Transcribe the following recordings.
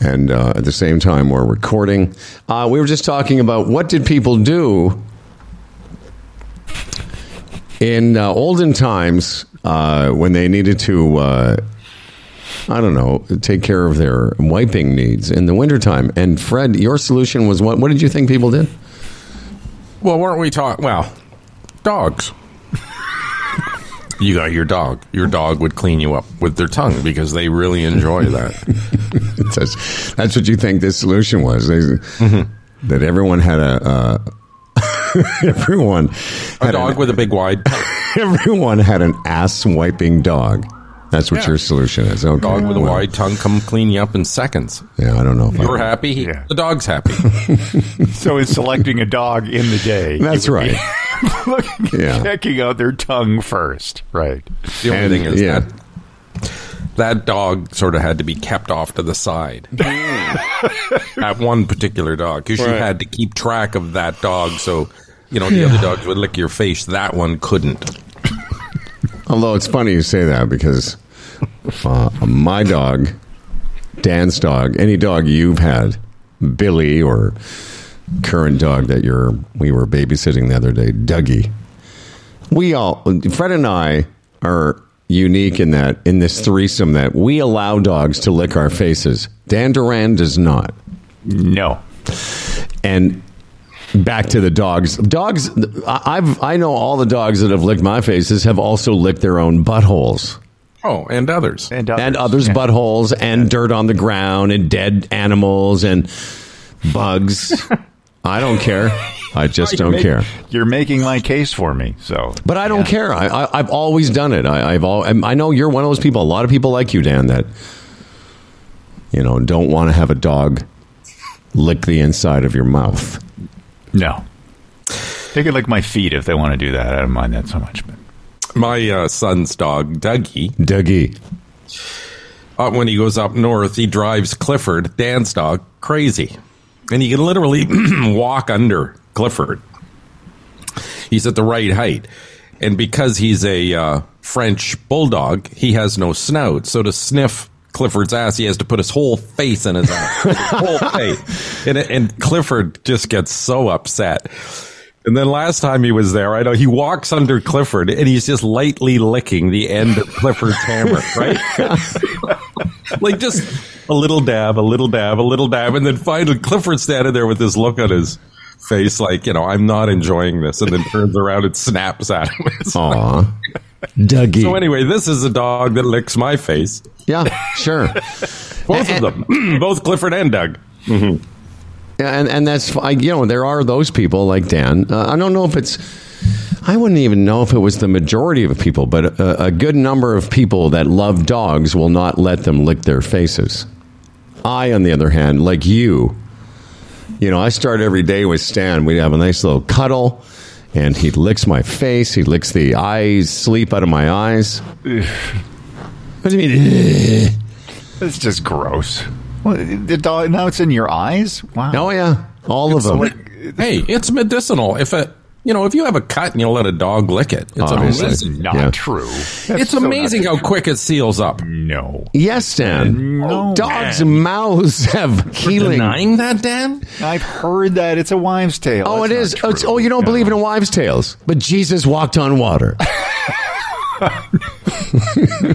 and uh, at the same time we're recording. Uh, we were just talking about what did people do in uh, olden times uh, when they needed to. Uh, I don't know, take care of their wiping needs in the wintertime. And Fred, your solution was what? What did you think people did? Well, weren't we talking? Well, dogs. You got your dog. Your dog would clean you up with their tongue because they really enjoy that. that's, that's what you think this solution was. They, Mm-hmm. That everyone had a. Uh, everyone A had dog an, with a big wide tongue. everyone had an ass wiping dog. That's what Yeah. your solution is. Okay. Dog with a well, wide tongue come clean you up in seconds. Yeah, I don't know. If You're I, happy. Yeah. The dog's happy. So in selecting a dog in the day, That's you be right. looking- Yeah. checking out their tongue first. Right. The only And, thing is yeah. that that dog sort of had to be kept off to the side. At one particular dog, because you had to keep track of that dog, so you know the other dogs would lick your face. That one couldn't. Although it's funny you say that because uh, my dog, Dan's dog, any dog you've had, Billy or current dog that you're we were babysitting the other day, Dougie. We all Fred and I are unique in that in this threesome that we allow dogs to lick our faces. Dan Duran does not. No. And back to the dogs. Dogs. I- I've I know all the dogs that have licked my faces have also licked their own buttholes Oh, and others. And others. and others' Yeah. buttholes and dirt on the ground and dead animals and bugs. I don't care. I just You're don't make- care. You're making my case for me. So, But I don't care. I, I, I've always done it. I, I've all. I know you're one of those people. A lot of people like you, Dan, that you know don't want to have a dog lick the inside of your mouth. no. They can lick my feet if they want to do that. I don't mind that so much. But My uh, son's dog, Dougie, Dougie. uh, when he goes up north, he drives Clifford, Dan's dog, crazy. And he can literally walk under Clifford. He's at the right height. And because he's a uh, French bulldog, he has no snout. So to sniff Clifford's ass, he has to put his whole face in his ass. Whole face. And, and Clifford just gets so upset. And then last time he was there, I know he walks under Clifford and he's just lightly licking the end of Clifford's hammer, right? like just a little dab, a little dab, a little dab, and then finally Clifford's standing there with this look on his face, like you know, I'm not enjoying this, and then turns around and snaps at him. Like- Dougie. so anyway, this is a dog that licks my face. yeah, sure. Both of them, both Clifford and Doug. Yeah, and and that's I, you know there are those people like Dan. Uh, I don't know if it's. I wouldn't even know if it was the majority of people, but a, a good number of people that love dogs will not let them lick their faces. I, on the other hand, like you, you know, I start every day with Stan. We have a nice little cuddle, and he licks my face. He licks the eyes, sleep out of my eyes. What do you mean? it's just gross. Well, the now it's in your eyes? Wow. Oh yeah, all of them. Hey, it's medicinal. If a you know, if you have a cut and you let a dog lick it, it's Obviously. That's amazing. not Yeah. true. It's amazing how quick it seals up. No. Yes, Dan. No, oh, Dogs' man. mouths have healing. Denying that, Dan? I've heard that. It's a wives' tale. Oh, That's is. Oh, it's, oh, you don't No. believe in wives' tales, but Jesus walked on water.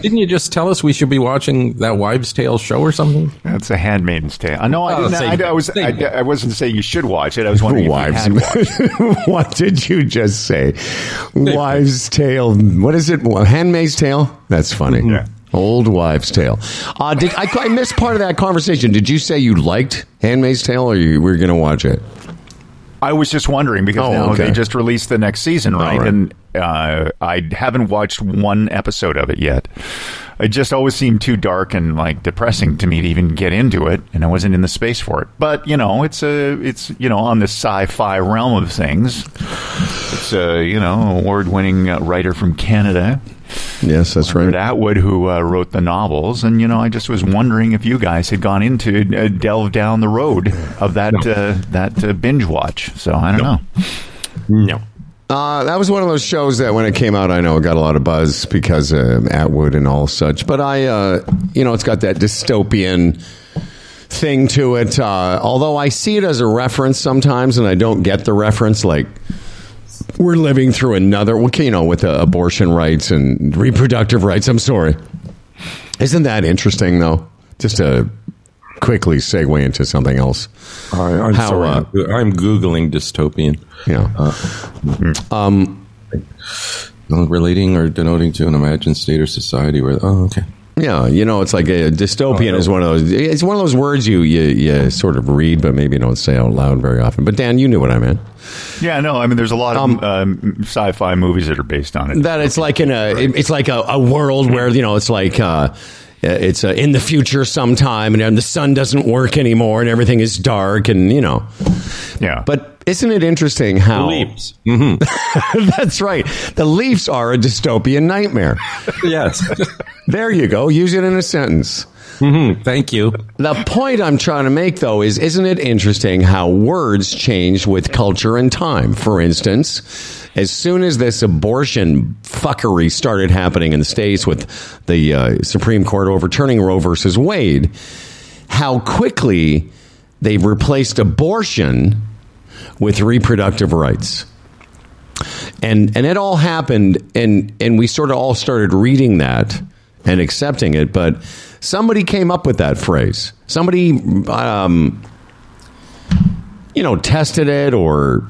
Didn't you just tell us we should be watching that Wives' Tale show or something? That's a Handmaid's Tale. I know. I, Oh, I, I was, I, I, wasn't saying you should watch it. I was wondering wives. if you had watched. what did you just say? Wives' tale. What is it? Handmaid's tale. That's funny. Yeah. Old wives' tale. Uh, did I, I missed part of that conversation? Did you say you liked Handmaid's Tale, or you were going to watch it? I was just wondering because Oh, now okay. they just released the next season, right? right. And uh, I haven't watched one episode of it yet. It just always seemed too dark and like depressing to me to even get into it, and I wasn't in the space for it. But you know, it's a it's you know on the sci-fi realm of things. It's a you know award-winning uh, writer from Canada. Yes, that's Robert right. Atwood, who uh, wrote the novels, and you know, I just was wondering if you guys had gone into uh, delve down the road of that uh, that uh, binge watch. So I don't know. No. Uh, that was one of those shows that when it came out, I know it got a lot of buzz because of Atwood and all such. But I, uh, you know, it's got that dystopian thing to it. Uh, although I see it as a reference sometimes, and I don't get the reference. Like we're living through another, well, you know, with uh, abortion rights and reproductive rights. I'm sorry. Isn't that interesting, though? Just to quickly segue into something else. I, I'm How, sorry. uh, I'm googling dystopian. Yeah. Uh, relating or denoting to an imagined state or society where oh okay Yeah, you know, it's like a dystopian is one of those. It's one of those words you, you you sort of read, but maybe don't say out loud very often. But Dan, you knew what I meant. Yeah, no, I mean, there's a lot of um, sci-fi movies that are based on it. That it's like in a it's like a, a world where you know it's like uh, it's uh, in the future sometime, and the sun doesn't work anymore, and everything is dark, and you know. yeah, But isn't it interesting how leaps that's right? The Leafs are a dystopian nightmare. yes There you go. Use it in a sentence. thank you The point I'm trying to make, though, is isn't it interesting how words change with culture and time? For instance, as soon as this abortion fuckery started happening in the States with the uh, Supreme Court overturning Roe versus Wade, how quickly they've replaced abortion with reproductive rights. And and it all happened and and we sort of all started reading that and accepting it, but somebody came up with that phrase. Somebody um you know tested it or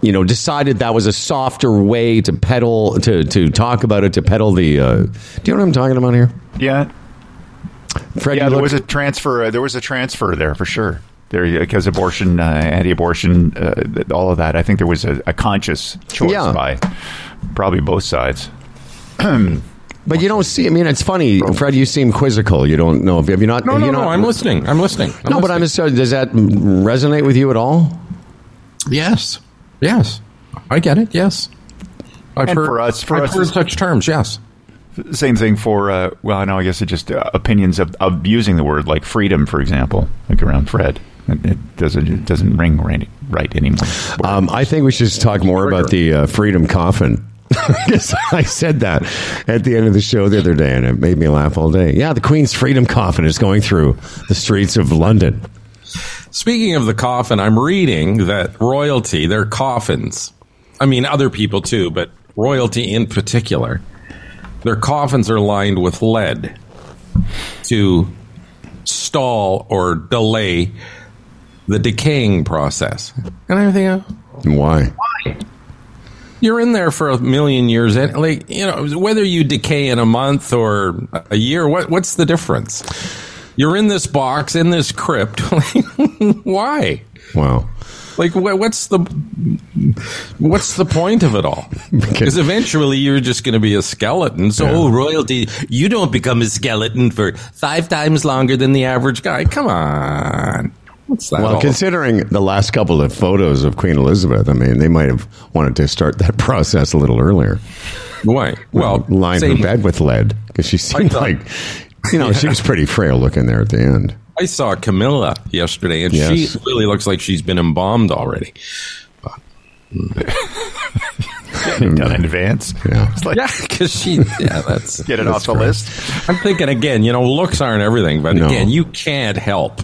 you know decided that was a softer way to peddle to to talk about it to peddle the uh, do you know what I'm talking about here? yeah, Fred, yeah. There look- was a transfer. Uh, there was a transfer there for sure. There, because abortion, uh, anti-abortion, uh, all of that. I think there was a, a conscious choice Yeah. by probably both sides. but you don't see I mean it's funny, Fred, you seem quizzical. You don't know if have you not no have no you no i'm listening i'm listening I'm No, but I'm listening. just does that resonate with you at all? yes yes i get it yes I've And heard for us- for I've us heard such terms yes Same thing for uh, well, no, I guess it just uh, opinions of, of using the word like freedom, for example, like around Fred. It, it doesn't it doesn't ring right, right anymore. Um, I think we should just talk more about the uh, Freedom Coffin. I said that at the end of the show the other day, and it made me laugh all day. Yeah, the Queen's Freedom Coffin is going through the streets of London. Speaking of the coffin, I'm reading that royalty, their coffins, I mean, other people too, but royalty in particular, their coffins are lined with lead to stall or delay the decaying process. And I think, Why? Why? You're in there for a million years, and like you know, whether you decay in a month or a year, what what's the difference? You're in this box in this crypt. Why? Wow. Like, what's the what's the point of it all? Because eventually you're just going to be a skeleton. So, oh, royalty, you don't become a skeleton for five times longer than the average guy. Come on? Well, all considering the last couple of photos of Queen Elizabeth, I mean, they might have wanted to start that process a little earlier. Why? Well, line her bed with lead because she seemed thought- like, you know, she was pretty frail looking there at the end. I saw Camilla yesterday, and Yes. she really looks like she's been embalmed already. done in advance. Yeah. It's like, Yeah, because she. Yeah, that's get it That's off the great. list. I'm thinking again, you know, looks aren't everything, but No. again, you can't help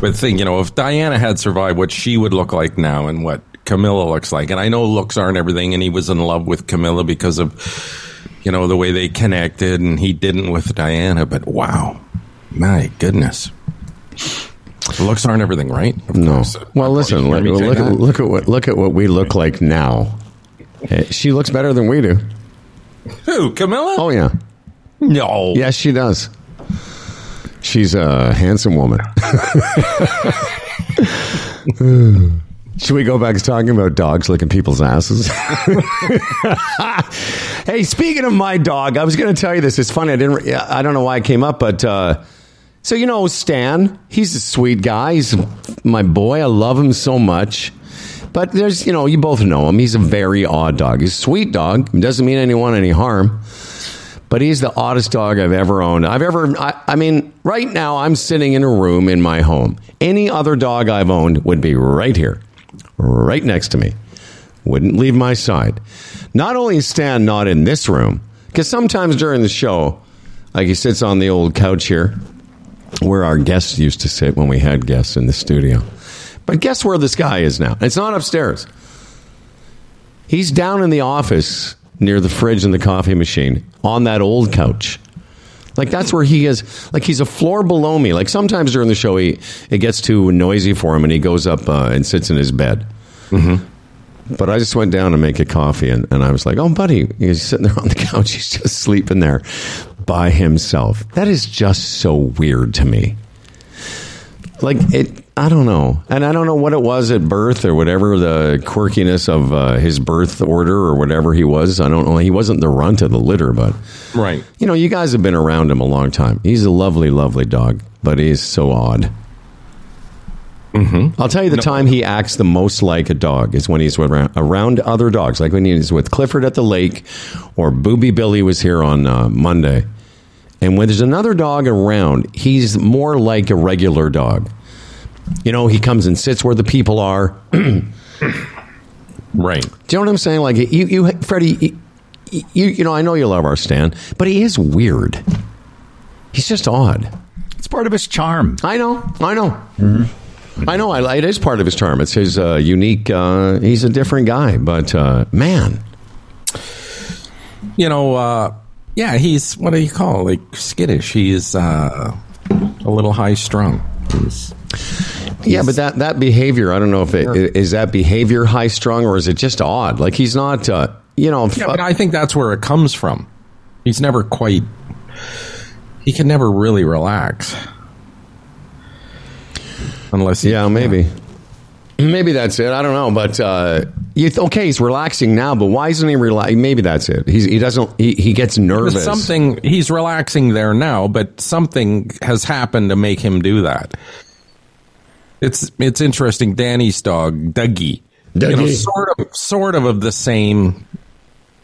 but think, you know, if Diana had survived, what she would look like now and what Camilla looks like. And I know looks aren't everything, and he was in love with Camilla because of, you know, the way they connected, and he didn't with Diana. But wow, my goodness. Looks aren't everything, right? Of No. course. Well, listen. Look, hear me say look, at, look at what look at what we look like now. Eh, She looks better than we do. Who, Camilla? Oh yeah, no. yes, she does. She's a handsome woman. Should we go back to talking about dogs licking people's asses? hey, speaking of my dog, I was going to tell you this. It's funny. I didn't. I don't know why it came up, but uh, so you know Stan. He's a sweet guy. He's my boy. I love him so much. But there's, you know, you both know him. He's a very odd dog. He's a sweet dog. Doesn't mean anyone any harm. But he's the oddest dog I've ever owned. I've ever, I, I mean, right now I'm sitting in a room in my home. Any other dog I've owned would be right here, right next to me. Wouldn't leave my side. Not only is Stan not in this room, because sometimes during the show, like he sits on the old couch here, where our guests used to sit when we had guests in the studio. But guess where this guy is now? It's not upstairs. He's down in the office near the fridge and the coffee machine on that old couch. Like that's where he is. Like he's a floor below me. Like sometimes during the show, he it gets too noisy for him, and he goes up uh, and sits in his bed. But I just went down to make a coffee, and, and I was like, "Oh, buddy, he's sitting there on the couch. He's just sleeping there by himself." That is just so weird to me. Like it, I don't know, and I don't know what it was at birth or whatever the quirkiness of uh, his birth order or whatever he was. I don't know. He wasn't the runt of the litter, but Right. you know, you guys have been around him a long time. He's a lovely, lovely dog, but he's so odd. Mm-hmm. I'll tell you the time he acts the most like a dog is when he's around, around other dogs, like when he's with Clifford at the lake, or Booby Billy was here on uh, Monday. And when there's another dog around, he's more like a regular dog. You know, he comes and sits where the people are. Right. Do you know what I'm saying? Like you, you, Freddie, you, you, you know, I know you love our Stan, but he is weird. He's just odd. It's part of his charm. I know, I know, I know. I, it is part of his charm. It's his uh, unique. Uh, he's a different guy, but uh, man, You know, uh, yeah, he's what do you call it? like skittish? He's uh, a little high strung. He's yeah. But that that behavior, I don't know if it is that behavior high strung or is it just odd? Like he's not. Uh, you know, Yeah, but I think that's where it comes from. He's never quite. He can never really relax, unless Yeah, maybe. Maybe that's it. I don't know, but uh, you th- okay? He's relaxing now, but why isn't he relax? Maybe that's it. He's, he doesn't. He, he gets nervous. Something he's relaxing there now, but something has happened to make him do that. It's it's interesting. Danny's dog, Dougie, you know, Dougie. sort of sort of of the same.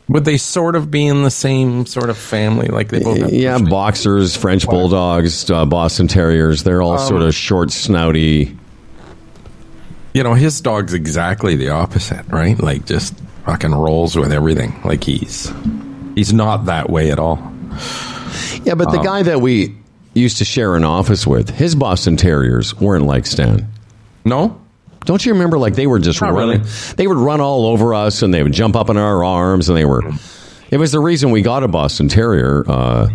Would they sort of be in the same sort of family? Like they both have Yeah, boxers, French bulldogs, uh, Boston Terriers. They're all Um, sort of short, snouty. You know, his dog's exactly the opposite, right? Like just fucking rolls with everything. Like he's he's not that way at all. Yeah, but Um, the guy that we used to share an office with, his Boston Terriers weren't like Stan. No, Don't you remember? Like they were just Not running. really. They would run all over us, and they would jump up in our arms, and they were. It was the reason we got a Boston Terrier. Uh,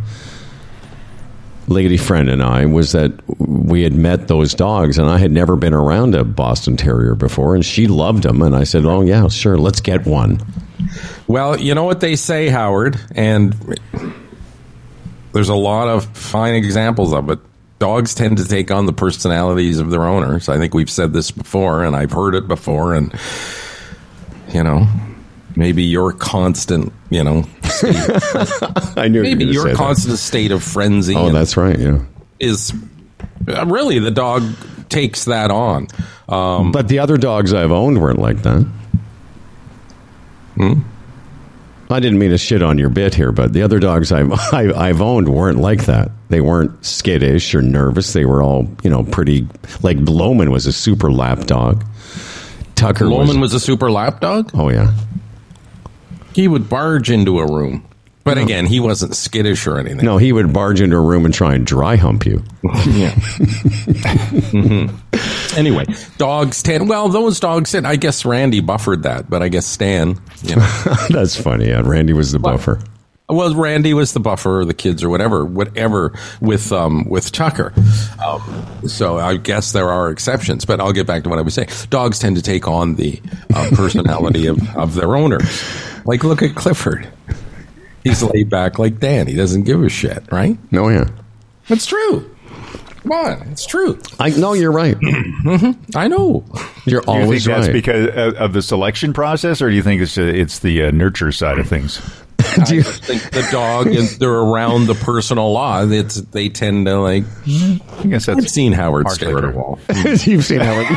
lady friend and I was that we had met those dogs, and I had never been around a Boston Terrier before, and she loved them, and I said, "Oh yeah, sure, let's get one." Well, you know what they say, Howard, and there's a lot of fine examples of it. Dogs tend to take on the personalities of their owners. I think we've said this before, and I've heard it before, and you know, maybe your constant, you know, I knew maybe you your gonna that. constant state of frenzy Oh, that's right. Yeah. is uh, really the dog takes that on. Um, But the other dogs I've owned weren't like that. Hmm? I didn't mean to shit on your bit here, but the other dogs I've I, I've owned weren't like that. They weren't skittish or nervous. They were all you know pretty. Like Loman was a super lap dog. Tucker Loman was, was a super lap dog. Oh yeah, He would barge into a room, but again, he wasn't skittish or anything. no, he would barge into a room and try and dry hump you. Yeah. Mhm. Anyway, dogs tend. Well, those dogs. I guess Randy buffered that, but I guess Stan. You know, That's funny. Yeah, Randy was the buffer. Well, Randy was the buffer, or the kids, or whatever, whatever with um with Tucker. Um, so I guess there are exceptions, but I'll get back to what I was saying. Dogs tend to take on the uh, personality of of their owners. Like, look at Clifford. He's laid back like Dan. He doesn't give a shit, right? No, yeah, It's true. Come on, it's true. I no, you're right. I know. You're Do you always think that's right. because of, of the selection process, or do you think it's uh, it's the uh, nurture side of things? Do you- I think the dog and they're around the personal law. It's they tend to like. I guess that's I've seen Howard stare at a wall. You've seen Howard.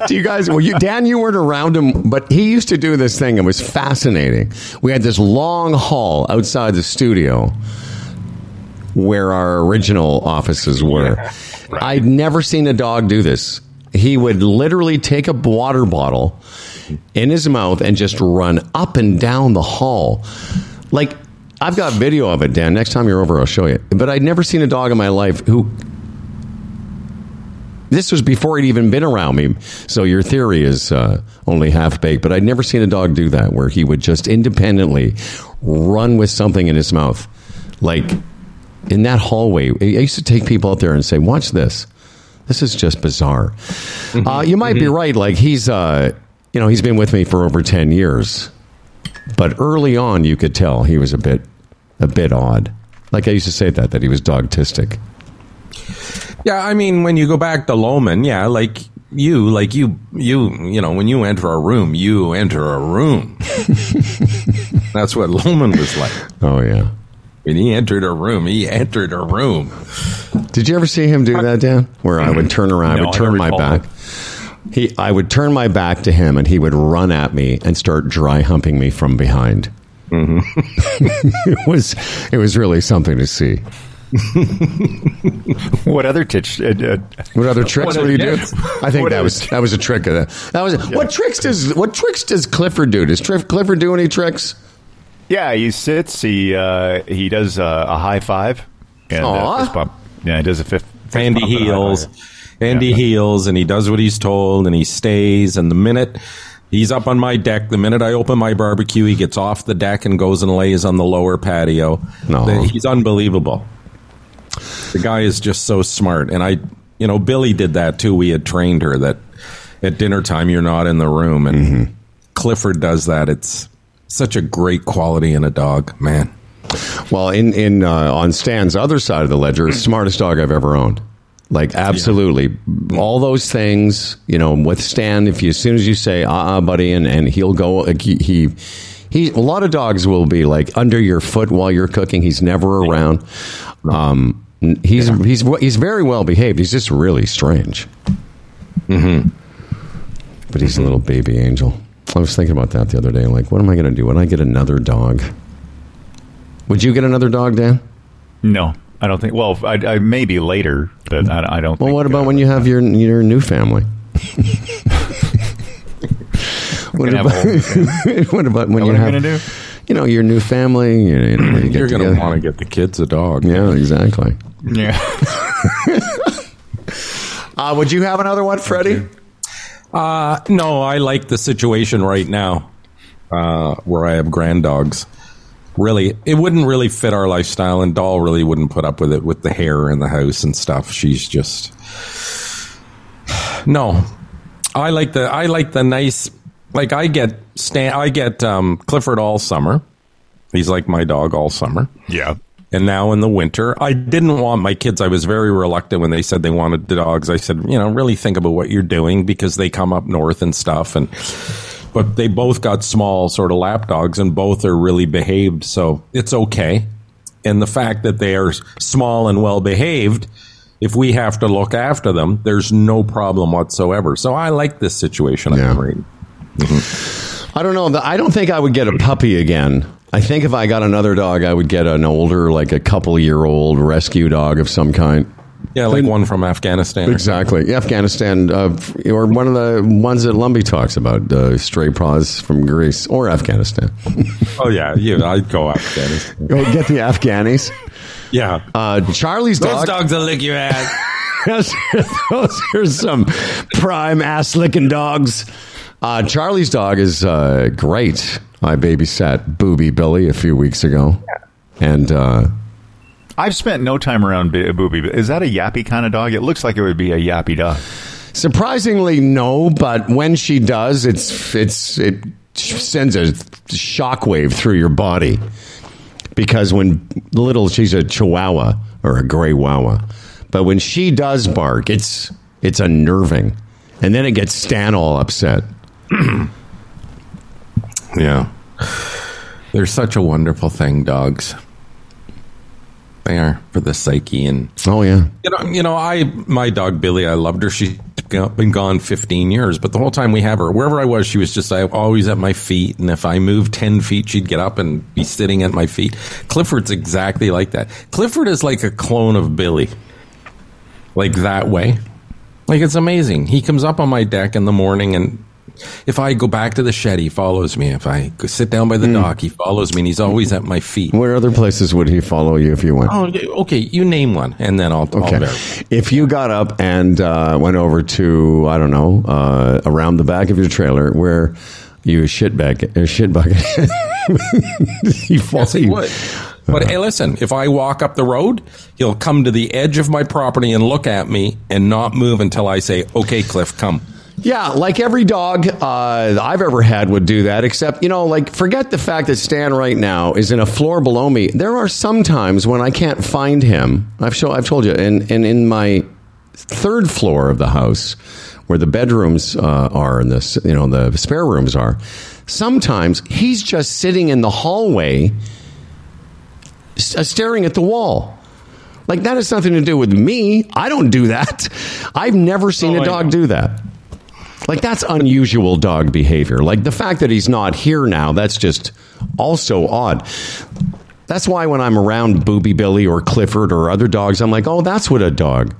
do you guys? Well, you, Dan, you weren't around him, but he used to do this thing. It was fascinating. We had this long hall outside the studio where our original offices were. I'd never seen a dog do this. He would literally take a water bottle in his mouth and just run up and down the hall. Like, I've got video of it, Dan. Next time you're over, I'll show you. But I'd never seen a dog in my life who. This was before he'd even been around me, so your theory is uh, only half baked. But I'd never seen a dog do that, where he would just independently run with something in his mouth, like in that hallway. I used to take people out there and say, "Watch this. This is just bizarre." Mm-hmm. Uh, you might be right. Like he's, uh, you know, he's been with me for over ten years, but early on, you could tell he was a bit, a bit odd. Like I used to say that that he was dogtistic. Yeah, I mean, when you go back to Loman, yeah, like you, like you, you, you know, when you enter a room, you enter a room. That's what Loman was like. Oh yeah. When he entered a room, he entered a room. Did you ever see him do that, Dan? Where I would turn around, I would turn don't my recall back. He, I would turn my back to him, and he would run at me and start dry humping me from behind. it was, it was really something to see. What other titch? Uh, uh, What other tricks What would he do? I think that other was that was a trick of that. That was what tricks does what tricks does Clifford do? Does Tri- Clifford do any tricks? yeah, he sits. He uh, he does uh, a high five and Aw. a fist bump. Yeah, he does a fifth. fist Andy bump and a high heals. Yeah. and he does what he's told, and he stays. And the minute he's up on my deck, the minute I open my barbecue, he gets off the deck and goes and lays on the lower patio. No. He's unbelievable. The guy is just so smart. And I, you know, Billy did that too. We had trained her that at dinner time you're not in the room, and Clifford does that. It's such a great quality in a dog, man. Well, in in uh, on Stan's other side of the ledger, smartest dog I've ever owned. Like absolutely, all those things. You know, with Stan, if you as soon as you say "uh, uh buddy," and and he'll go. Like, he, he he. A lot of dogs will be like under your foot while you're cooking. He's never around. Um, he's he's he's very well behaved. He's just really strange. Mm-hmm. But he's a little baby angel. I was thinking about that the other day. Like, what am I going to do when I get another dog? Would you get another dog, Dan? No, I don't think. Well, I, I maybe later, but I, I don't. Well, think, what about uh, when you have your your new family? what, gonna have a about, whole new family. what about when you am have gonna do? you know your new family? You, you know, you get You're going to want to get the kids a dog. Yeah, exactly. Yeah. Uh, would you have another one, Freddie? Uh, no, I like the situation right now uh, where I have grand dogs. Really, it wouldn't really fit our lifestyle, and Doll really wouldn't put up with it with the hair in the house and stuff. She's just no. I like the I like the nice like I get Stan I get um, Clifford all summer. He's like my dog all summer. yeah. And now in the winter, I didn't want my kids. I was very reluctant when they said they wanted the dogs. I said, you know, really think about what you're doing because they come up north and stuff. And, but they both got small sort of lap dogs and both are really behaved. So it's okay. And the fact that they are small and well behaved, if we have to look after them, there's no problem whatsoever. So I like this situation Yeah. I'm in. I don't know. I don't think I would get a puppy again. I think if I got another dog, I would get an older, like a couple year old rescue dog of some kind. Yeah, like one from Afghanistan. Exactly. Afghanistan, uh, or one of the ones that Lumbee talks about, uh, stray paws from Greece or Afghanistan. Oh yeah, yeah. I'd go Afghanistan. Go get the Afghanis. Yeah, Uh, Charlie's those dog. dogs will lick your ass. those, those are some prime ass licking dogs. Uh, Charlie's dog is uh, great. I babysat Booby Billy a few weeks ago, and uh, I've spent no time around B- Booby. Is that a yappy kind of dog? It looks like it would be a yappy dog. surprisingly, no. But when she does, it's it's it sends a shockwave through your body because when little she's a Chihuahua or a Gray Wawa, but when she does bark, it's it's unnerving, and then it gets Stan all upset. Yeah. They're such a wonderful thing, dogs. They are for the psyche and Oh yeah. you know, you know, I my dog Billy, I loved her. She's been gone 15 years, but the whole time we have her, wherever I was, she was just I, always at my feet. And if I moved 10 feet, she'd get up and be sitting at my feet. Clifford's exactly like that. Clifford is like a clone of Billy, like that way. Like it's amazing. He comes up on my deck in the morning and If I go back to the shed, he follows me. If I sit down by the dock, he follows me, and he's always at my feet. Where other places would he follow you if you went? Oh, okay. You name one, and then I'll. I'll Okay. If you got up and uh, went over to I don't know uh, around the back of your trailer where you shit bucket, uh, shit bucket, he follow Yes, he you. would. But hey, listen, if I walk up the road, he'll come to the edge of my property and look at me and not move until I say, okay, Cliff, come. Yeah, like every dog uh, I've ever had would do that, except, you know, like forget the fact that Stan right now is in a floor below me. There are some times when I can't find him. I've, show, I've told you, and, and in my third floor of the house, where the bedrooms uh, are and the, you know, the spare rooms are, sometimes he's just sitting in the hallway uh, staring at the wall. Like that has nothing to do with me. I don't do that. I've never seen Oh, a dog do that. Like that's unusual dog behavior. Like the fact that he's not here now, that's just also odd. That's why when I'm around Booby Billy or Clifford or other dogs, I'm like, oh, that's what a dog.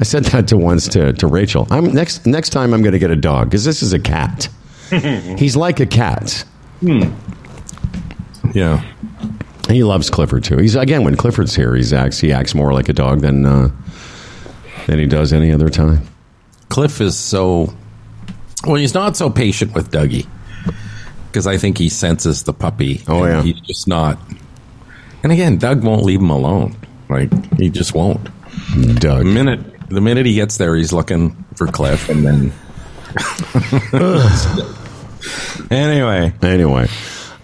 I said that to once to, to Rachel. I'm next next time I'm going to get a dog because this is a cat. he's like a cat. Yeah. He loves Clifford too. He's again when Clifford's here, he's acts he acts more like a dog than uh, than he does any other time. Cliff is so. Well, he's not so patient with Dougie because I think he senses the puppy. Oh, yeah. He's just not. And again, Doug won't leave him alone. Like, he just won't. Doug. The minute, the minute he gets there, he's looking for Cliff, and then. anyway, Anyway,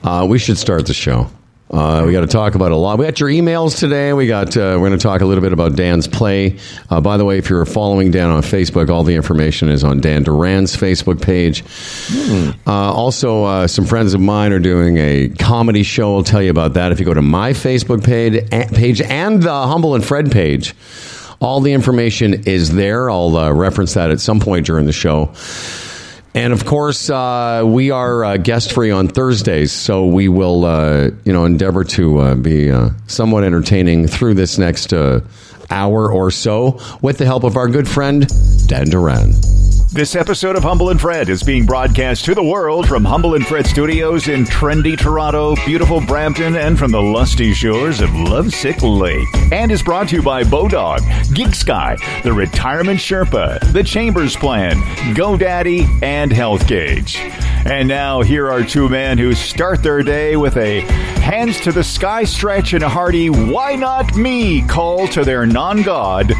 uh, we should start the show. Uh, we got to talk about a lot. We got your emails today. We got. Uh, we're going to talk a little bit about Dan's play. Uh, by the way, if you're following Dan on Facebook, all the information is on Dan Duran's Facebook page. Uh, also, uh, some friends of mine are doing a comedy show. I'll tell you about that if you go to my Facebook page, page and the Humble and Fred page. All the information is there. I'll uh, reference that at some point during the show. And of course, uh, we are uh, guest free on Thursdays, so we will, uh, you know, endeavor to uh, be uh, somewhat entertaining through this next uh, hour or so, with the help of our good friend Dan Duran. This episode of Humble and Fred is being broadcast to the world from Humble and Fred Studios in trendy Toronto, beautiful Brampton, and from the lusty shores of Lovesick Lake. And is brought to you by Bodog, GigSky, the Retirement Sherpa, the Chambers Plan, GoDaddy, and Health Gauge. And now here are two men who start their day with a hands to the sky stretch and a hearty "Why not me?" call to their non-god.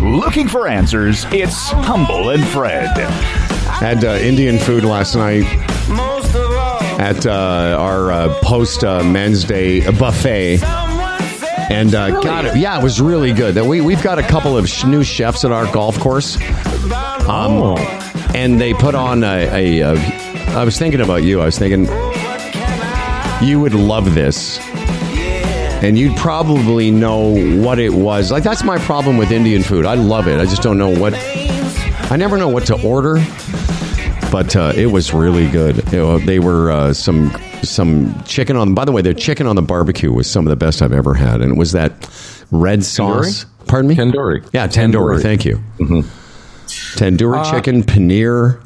Looking for answers, it's Humble and Fred. Had uh, Indian food last night at uh, our uh, post uh, Men's Day buffet. And uh, got it. Yeah, it was really good. That we we've got a couple of sh- new chefs at our golf course. Um, and they put on a, a, a. I was thinking about you. I was thinking you would love this, and you'd probably know what it was. Like that's my problem with Indian food. I love it. I just don't know what. I never know what to order, but uh, it was really good. Know, they were uh, some some chicken on. By the way, their chicken on the barbecue was some of the best I've ever had, and it was that red sauce. Pardon me, Tandoori. Yeah, tandoori. Tandoori. Thank you. Tandoori Uh, chicken, paneer.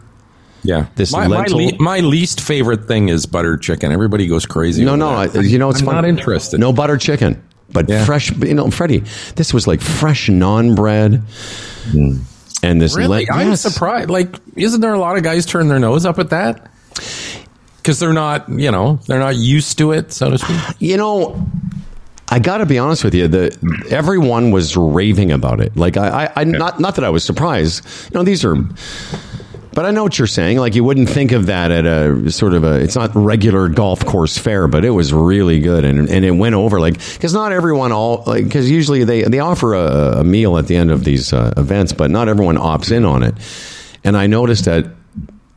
Yeah. This my, my, le- my least favorite thing is buttered chicken. Everybody goes crazy. No, no. that. I, you know, it's I'm not interested. No butter chicken, but Yeah. fresh. You know, Freddie, this was like fresh naan bread, hmm. and this. Really? le- I'm yes. surprised. Like, isn't there a lot of guys turn their nose up at that? Because they're not, you know, they're not used to it, so to speak. You know, I got to be honest with you. The everyone was raving about it. Like I, I, I not not that I was surprised. You know, these are. But I know what you're saying. Like you wouldn't think of that at a sort of a. It's not regular golf course fare, but it was really good, and and it went over like because not everyone all like because usually they they offer a, a meal at the end of these uh, events, but not everyone opts in on it. And I noticed that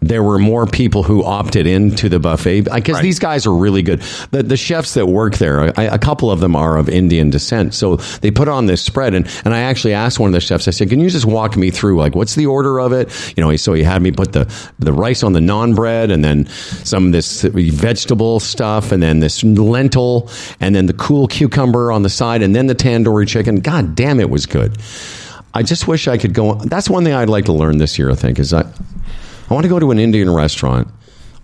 there were more people who opted into the buffet because these guys are really good. The, the chefs that work there, I, a couple of them are of Indian descent, so they put on this spread. And, and I actually asked one of the chefs, I said, "Can you just walk me through like what's the order of it?" You know, so he had me put the the rice on the naan bread, and then some of this vegetable stuff, and then this lentil, and then the cool cucumber on the side, and then the tandoori chicken. God damn, it was good. I just wish I could go. That's one thing I'd like to learn this year. I think is I. I want to go to an Indian restaurant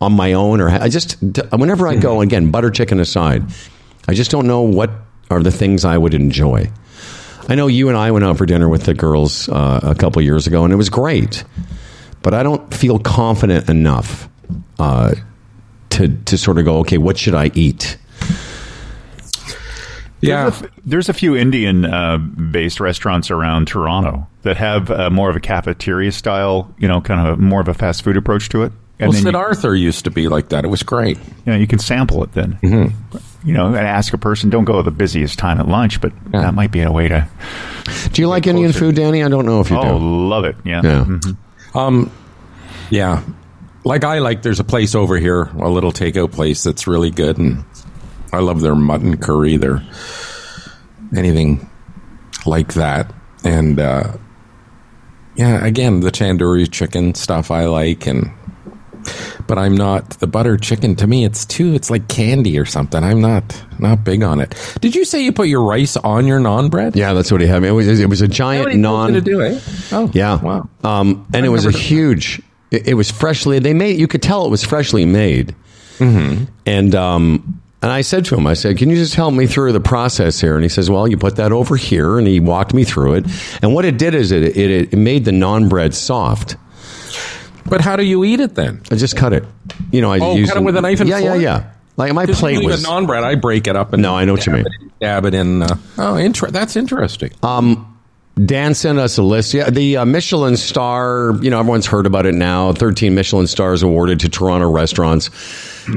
on my own, or I just whenever I go again, butter chicken aside, I just don't know what are the things I would enjoy. I know you and I went out for dinner with the girls uh, a couple years ago, and it was great, but I don't feel confident enough uh, to to sort of go, okay, what should I eat? Yeah. There's a, there's a few Indian uh, based restaurants around Toronto that have uh, more of a cafeteria style, you know, kind of more of a fast food approach to it. well, then Sid you, Arthur used to be like that. It was great. you, know, you can sample it then. Mm-hmm. You know, and ask a person, don't go at the busiest time at lunch, but Yeah. that might be a way to. Do you like Indian food, Danny? I don't know if you Oh, do. love it. Yeah. Yeah. Mhm. Yeah. Like I like there's a place over here, a little takeout place that's really good and I love their mutton curry, their anything like that. And uh yeah, again, the tandoori chicken stuff I like and but I'm not the butter chicken to me it's too it's like candy or something. I'm not not big on it. Did you say you put your rice on your naan bread? Yeah, that's what he had. It was it was a giant naan. to do it. Oh, Yeah. Wow. Um, and it was a huge. It, it was freshly. They made. You could tell it was freshly made. Mm-hmm. And um, and I said to him, I said, "Can you just help me through the process here?" And he says, "Well, you put that over here." And he walked me through it. And what it did is it it, it made the naan bread soft. But how do you eat it then? I just cut it. You know, I Oh, cut it with a knife and yeah, fork? yeah, yeah. Like my Just plate was a naan bread. I break it up and No, I know what you mean. it- Dab it in. Uh, oh, inter- that's interesting. Dan sent us a list. Yeah, the uh, Michelin star, you know, everyone's heard about it now. 13 Michelin stars awarded to Toronto restaurants.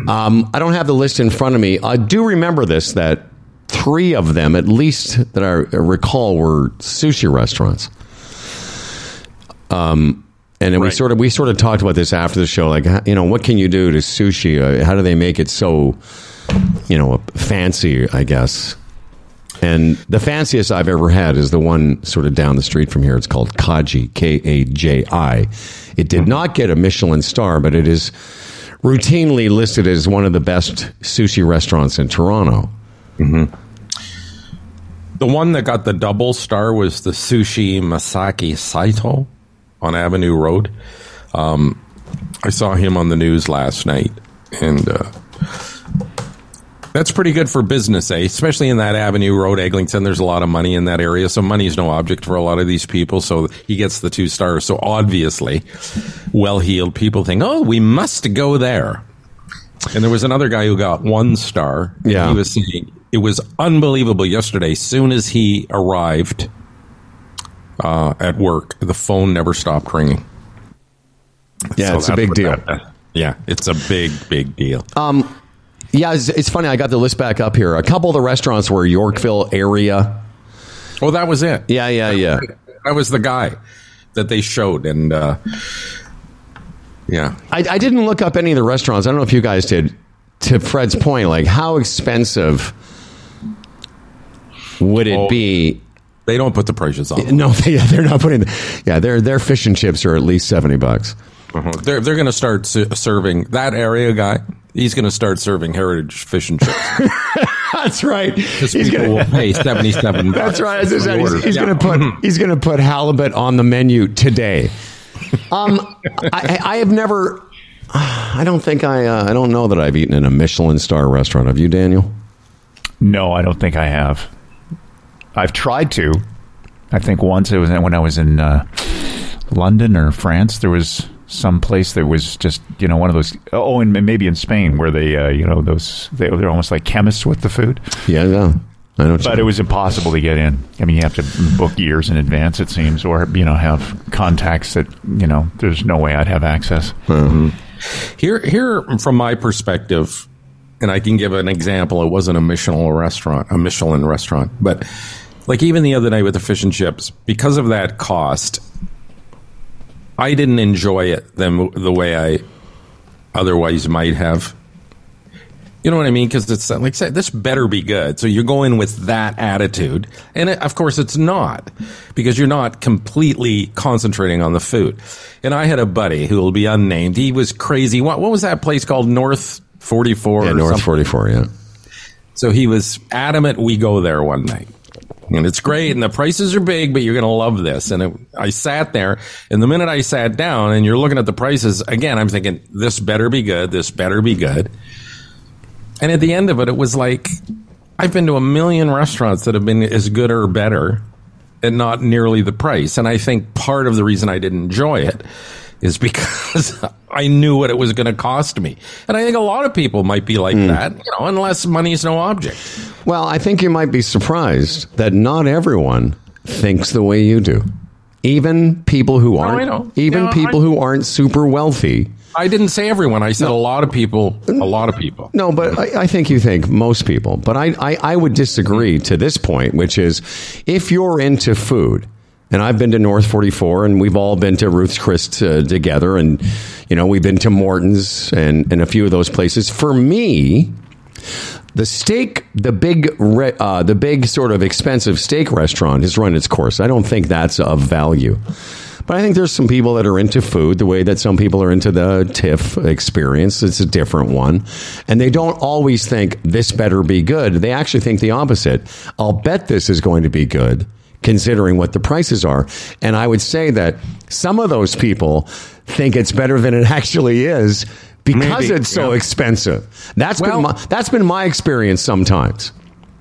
Um, I don't have the list in front of me. I do remember this that three of them, at least that I recall, were sushi restaurants. Um, and then we sort of we sort of talked about this after the show, like you know, what can you do to sushi? Uh, How do they make it so, you know, fancy? I guess. And the fanciest I've ever had is the one sort of down the street from here. It's called Kaji, K A J I. It did not get a Michelin star, but it is routinely listed as one of the best sushi restaurants in Toronto. The one that got the double star was the Sushi Masaki Saito on Avenue Road. Um, I saw him on the news last night, and uh, that's pretty good for business, eh? Especially in that Avenue Road, Eglinton. There's a lot of money in that area, so money is no object for a lot of these people. So he gets the two stars. So obviously, well-heeled people think, "Oh, we must go there." And there was another guy who got one star. Yeah. he was saying it was unbelievable yesterday. Soon as he arrived uh, at work, the phone never stopped ringing. Yeah, So it's a big deal. that- yeah, it's a big, big deal. Yeah, it's, it's funny. I got the list back up here. A couple of the restaurants were Yorkville area. oh, that was it. Yeah, yeah, yeah. That was the guy that they showed, and uh, yeah, I, I didn't look up any of the restaurants. I don't know if you guys did. To Fred's point, like how expensive would it Oh. be? they don't put the prices on. No, they, they're not putting. Yeah, their their fish and chips are at least seventy bucks. Uh-huh. They're they're going to start serving that area guy. He's going to start serving heritage fish and chips. That's right. Because He's people gonna, will pay seventy seven. that's right. As I he's, he's Yeah. going to put he's going to put halibut on the menu today. Um, I, I have never. I don't think I. Uh, I don't know that I've eaten in a Michelin star restaurant. Have you, Daniel? No, I don't think I have. I've tried to. I think once it was when I was in uh, London or France. There was some place that was just you know one of those. Oh, and maybe in Spain where they uh, you know those they, they're almost like chemists with the food. Yeah, no. I know. what you But it was impossible to get in. I mean, you have to book years in advance, it seems, or you know have contacts that you know. There's no way I'd have access. Here, here, from my perspective, and I can give an example. It wasn't a Michelin restaurant, a Michelin restaurant, but like even the other night with the fish and chips, because of that cost, I didn't enjoy it them the way I otherwise might have. You know what I mean? Because it's like I said, this better be good. So you go in with that attitude, and it, of course it's not, because you're not completely concentrating on the food. And I had a buddy who will be unnamed. He was crazy. What what was that place called? North Forty Four. Yeah, North forty four. Yeah. So he was adamant we go there one night. And it's great, and the prices are big, but you're going to love this. And it, I sat there, and the minute I sat down, and you're looking at the prices again, I'm thinking this better be good, this better be good. And at the end of it, it was like I've been to a million restaurants that have been as good or better, and not nearly the price. And I think part of the reason I didn't enjoy it is because I knew what it was going to cost me. And I think a lot of people might be like hmm. that, you know, unless money is no object. Well, I think you might be surprised that not everyone thinks the way you do. Even people who aren't, know. even I- people who aren't super wealthy. I didn't say everyone. I said a lot of people. A lot of people. No, but I, I think you think most people. But I, I, I would disagree to this point, which is if you're into food, and I've been to North 44, and we've all been to Ruth's Chris uh, together, and you know we've been to Morton's and, and a few of those places. For me, the steak, the big, re, uh, the big sort of expensive steak restaurant has run its course. I don't think that's of value. But I think there's some people that are into food the way that some people are into the TIFF experience. It's a different one. And they don't always think this better be good. They actually think the opposite. I'll bet this is going to be good considering what the prices are. And I would say that some of those people think it's better than it actually is because Maybe, it's so yeah. expensive. That's Well- been my, that's been my experience sometimes.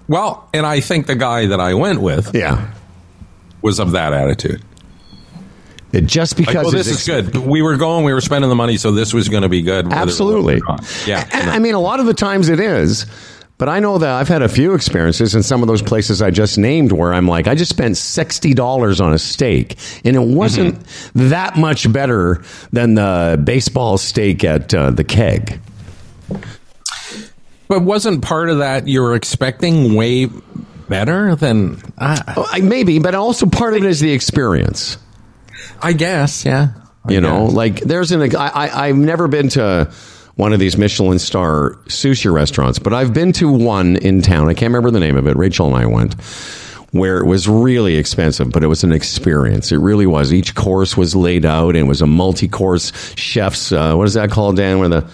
Well, and I think the guy that I went with Yeah. was of that attitude. It just Like, because well, this is good. We were going, we were spending the money, so this was going to be good. whether it was Absolutely. Yeah. And, I mean, a lot of the times it is. But I know that I've had a few experiences in some of those places I just named where I'm like, I just spent $60 on a steak, and it wasn't Mm-hmm. that much better than the baseball steak at uh, the keg. But wasn't part of that you were expecting way better than I, Oh, Maybe, but also part of it is the experience. I guess, yeah. I You know, like there's an I, I I've never been to one of these Michelin star sushi restaurants, but I've been to one in town. I can't remember the name of it. Rachel and I went where it was really expensive, but it was an experience. It really was. Each course was laid out and it was a multi-course chef's uh, what is that called, Dan? Where the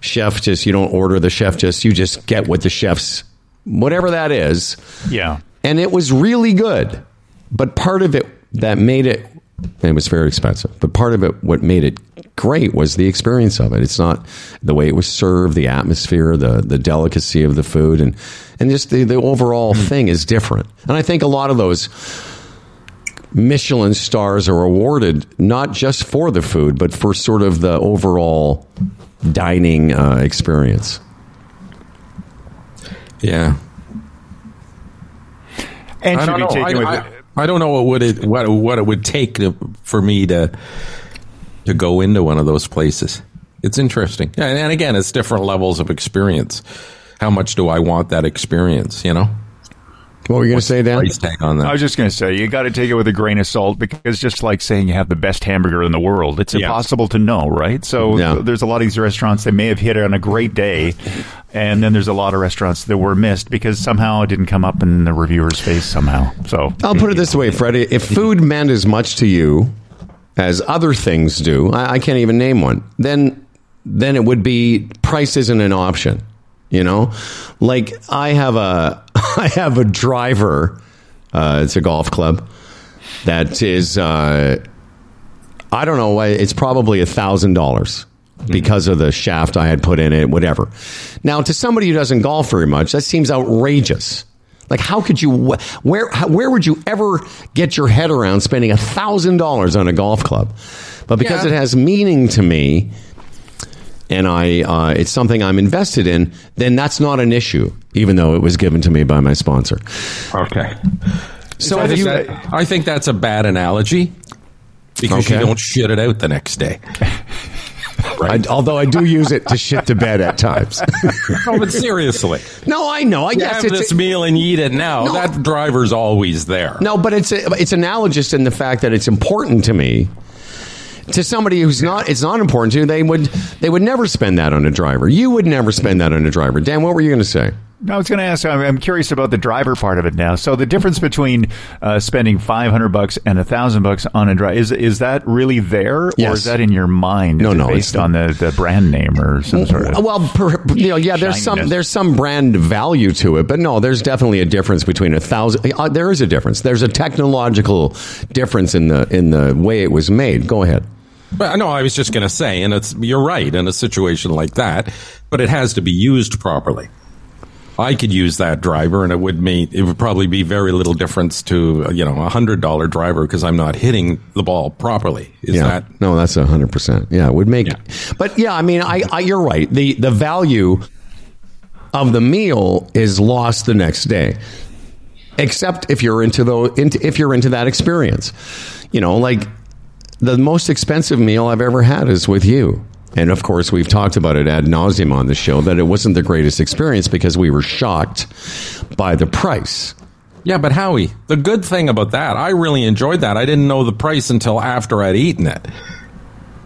chef just you don't order the chef, just you just get what the chef's whatever that is Yeah. and it was really good. But part of it that made it, it was very expensive. But part of it, what made it great, was the experience of it. It's not the way it was served, the atmosphere, the the delicacy of the food, and and just the the overall thing is different. And I think a lot of those. Michelin stars are awarded not just for the food, but for sort of the overall dining uh, experience. yeah. And should be taken with. I, I, don't know what would it what what it would take to, for me to to go into one of those places. It's interesting, and, and again, it's different levels of experience. How much do I want that experience? You know, What were you going to say, Dan? tag on that. I was just going to say, you got to take it with a grain of salt because just like saying you have the best hamburger in the world, it's Yeah. impossible to know, right? So Yeah. there's a lot of these restaurants that may have hit it on a great day, and then there's a lot of restaurants that were missed because somehow it didn't come up in the reviewer's face somehow. So I'll put it this way, Freddie. If food meant as much to you as other things do, I, I can't even name one, then then it would be price isn't an option. You know? Like I have a I have a driver, uh, it's a golf club, that is uh, I don't know why it's probably a thousand dollars because of the shaft I had put in it, whatever. Now, to somebody who doesn't golf very much, that seems outrageous. Like, how could you? Where how, where would you ever get your head around spending a thousand dollars on a golf club? But because Yeah. it has meaning to me, and I uh, it's something I'm invested in, then that's not an issue, even though it was given to me by my sponsor. okay. So I think, you, that, I think that's a bad analogy because Okay. you don't shit it out the next day. I, although I do use it to shit to bed at times. No, but seriously, no, I know. I you guess have it's this meal and eat it now. No. That driver's always there. No, but it's it's analogous in the fact that it's important to me. To somebody who's not, it's not important to. They would they would never spend that on a driver. You would never spend that on a driver. Dan, what were you going to say? I was going to ask. I'm curious about the driver part of it now. So the difference between uh, spending 500 bucks and a thousand bucks on a driver is is that really there, or Yes. is that in your mind? No, no, based on the, the brand name or some sort of. Well, per, you know, yeah, there's some there's some brand value to it, but no, there's definitely a difference between a thousand. Uh, there is a difference. There's a technological difference in the in the way it was made. Go ahead. But no, I was just going to say, and it's you're right in a situation like that, but it has to be used properly. I could use that driver, and it would mean it would probably be very little difference to you know a hundred dollar driver because I'm not hitting the ball properly. Is yeah, that no, that's a hundred percent. Yeah, it would make. But yeah, I mean, I, I you're right. The the value of the meal is lost the next day, except if you're into the into, if you're into that experience. You know, like the most expensive meal I've ever had is with you. And of course, we've talked about it ad nauseum on the show that it wasn't the greatest experience because we were shocked by the price. Yeah, but Howie, the good thing about that, I really enjoyed that. I didn't know the price until after I'd eaten it.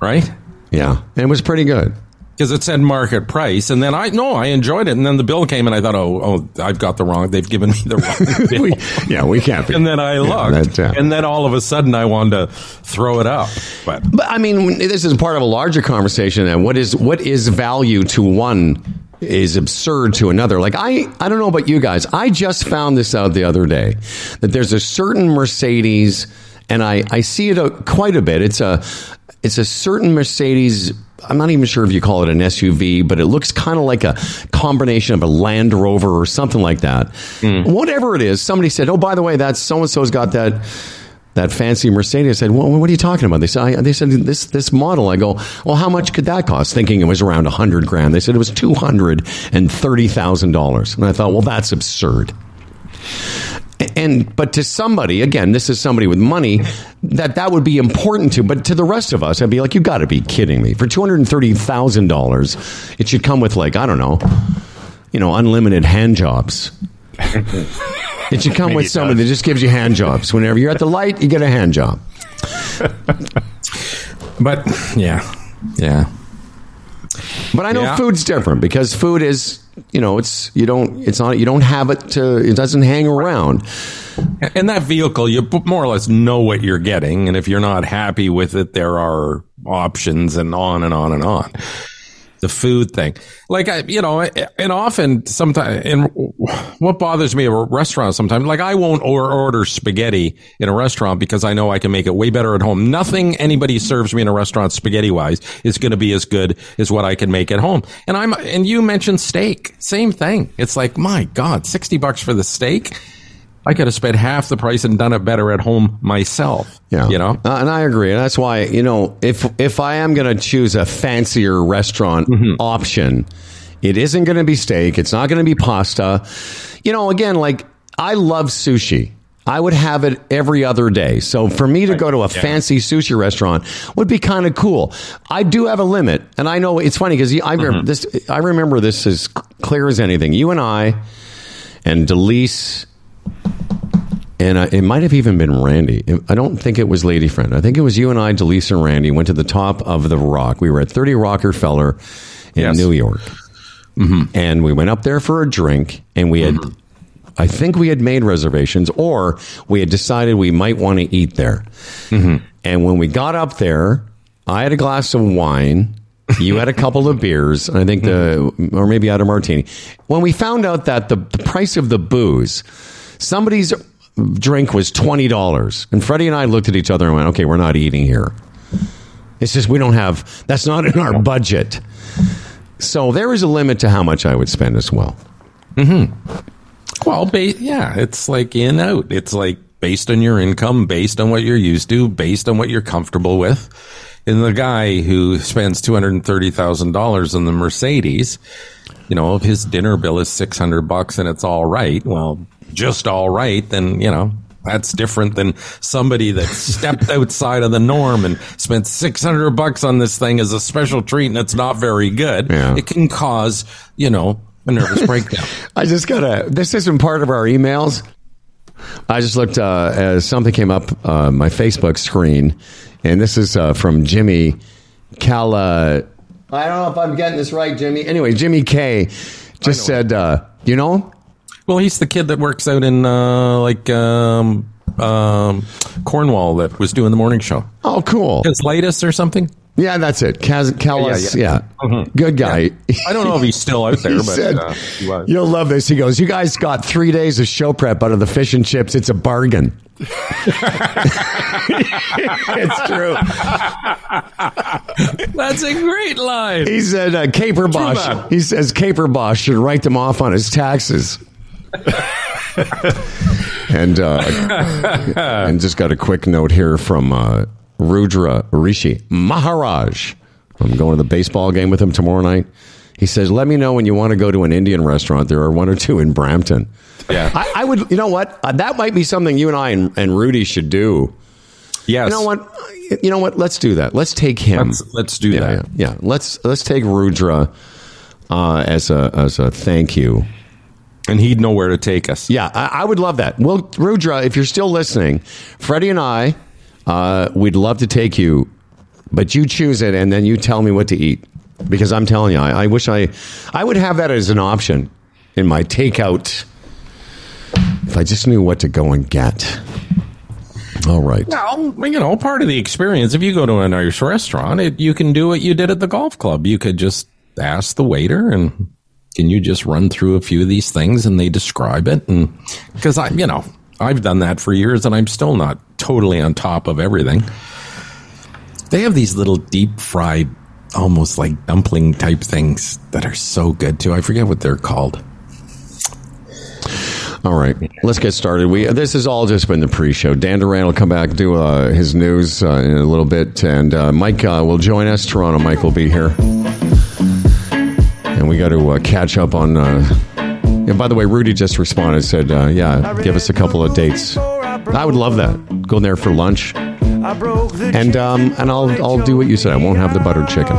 Right? Yeah, and it was pretty good. Because it said market price, and then I no, I enjoyed it, and then the bill came, and I thought, oh, oh, I've got the wrong. They've given me the wrong bill. we, yeah, we can't be. and then I Yeah, looked, that, uh, and then all of a sudden I wanted to throw it up. But But I mean, this is part of a larger conversation. And what is what is value to one is absurd to another. Like I, I don't know about you guys. I just found this out the other day that there's a certain Mercedes, and I I see it a, quite a bit. It's a it's a certain Mercedes. I'm not even sure if you call it an SUV, but it looks kind of like a combination of a Land Rover or something like that. Hmm. Whatever it is, somebody said, "Oh, by the way, that so and so's got that." that fancy Mercedes. I said, well, what are you talking about? They said, I, they said this this model. I go, well, how much could that cost? Thinking it was around a hundred grand. They said it was two hundred and thirty thousand dollars. And I thought, well, that's absurd. And but to somebody, again, this is somebody with money that that would be important to. But to the rest of us, I'd be like, you got to be kidding me! For two hundred and thirty thousand dollars, it should come with like I don't know, you know, unlimited hand jobs. It should come Maybe with it somebody does. that just gives you hand jobs. Whenever you're at the light, you get a hand job. but yeah, yeah. But I know Yeah. food's different because food is, you know, it's you don't it's not you don't have it to it doesn't hang around. In that vehicle, you more or less know what you're getting, and if you're not happy with it, there are options, and on and on and on. The food thing, like I, you know, and often sometimes, and what bothers me a restaurant sometimes, like I won't or- order spaghetti in a restaurant because I know I can make it way better at home. Nothing anybody serves me in a restaurant spaghetti wise is going to be as good as what I can make at home. And I'm, and you mentioned steak, same thing. It's like, my God, sixty bucks for the steak. I could have spent half the price and done it better at home myself. Yeah, You know? Uh, and I agree. And that's why you know if if I am going to choose a fancier restaurant Mm-hmm. option, it isn't going to be steak. It's not going to be pasta. You know, again, like I love sushi. I would have it every other day. So for me to go to a fancy sushi restaurant would be kind of cool. I do have a limit, and I know it's funny because I remember Mm-hmm. this. I remember this as clear as anything. You and I and Delise and uh, it might have even been Randy. I don't think it was Lady Friend. I think it was you and I, Delisa and Randy, went to the top of the rock. We were at 30 Rockefeller in Yes. New York. Mm-hmm. And we went up there for a drink, and we had, mm-hmm. I think we had made reservations, or we had decided we might want to eat there. Mm-hmm. And when we got up there, I had a glass of wine. You had a couple of beers, and I think the, or maybe I had a martini. When we found out that the, the price of the booze, somebody's drink was twenty dollars, and Freddie and I looked at each other and went, "Okay, we're not eating here. It's just we don't have. That's not in our budget." So there is a limit to how much I would spend as well. Mm-hmm. Well, ba- yeah, it's like in out. It's like based on your income, based on what you're used to, based on what you're comfortable with. And the guy who spends two hundred and thirty thousand dollars on the Mercedes, you know, if his dinner bill is six hundred bucks and it's all right, well, just all right, then you know that's different than somebody that stepped outside of the norm and spent six hundred bucks on this thing as a special treat and it's not very good. Yeah. It can cause, you know, a nervous breakdown. I just got to. This isn't part of our emails. I just looked uh, as something came up uh, my Facebook screen, and this is uh, from Jimmy Cala. I don't know if I'm getting this right, Jimmy. Anyway, Jimmy K just said, uh, You know him? Well, he's the kid that works out in uh, like um, um, Cornwall that was doing the morning show. Oh, cool. His latest or something. Yeah, that's it. Kaz, Callis, Yeah, yeah. yeah. Good guy. I don't know if he's still out there, He but said, uh, he was. You'll love this. He goes, You guys got three days of show prep out of the fish and chips. It's a bargain. it's true. That's a great line. He said uh, Caper Bosch. He says Caper Bosch should write them off on his taxes. and uh, and just got a quick note here from uh, Rudra Rishi Maharaj. I'm going to the baseball game with him tomorrow night. He says, "Let me know when you want to go to an Indian restaurant. There are one or two in Brampton." Yeah. I, I would. You know what? Uh, that might be something you and I and, and Rudy should do. Yes. You know what? You know what? Let's do that. Let's take him. Let's, let's do yeah, that. yeah, yeah. Let's let's take Rudra uh, as a as a thank you. And he'd know where to take us. Yeah, I, I would love that. Well, Rudra, if you're still listening, Freddie and I, uh, we'd love to take you, but you choose it and then you tell me what to eat. Because I'm telling you, I, I wish I, I would have that as an option in my takeout. If I just knew what to go and get. All right. Well, you know, part of the experience, if you go to a nice restaurant, it, you can do what you did at the golf club. You could just ask the waiter and can you just run through a few of these things and they describe it? And because I, you know, I've done that for years and I'm still not totally on top of everything. They have these little deep fried, almost like dumpling type things that are so good too. I forget what they're called. All right, let's get started. We this has all just been the pre-show. Dan Duran will come back do uh, his news uh, in a little bit, and uh, Mike uh, will join us. Toronto Mike will be here, and we got to uh, catch up on. Uh, and by the way, Rudy just responded said, uh, "Yeah, give us a couple of dates." I would love that. Go there for lunch, and um, and I'll I'll do what you said. I won't have the buttered chicken.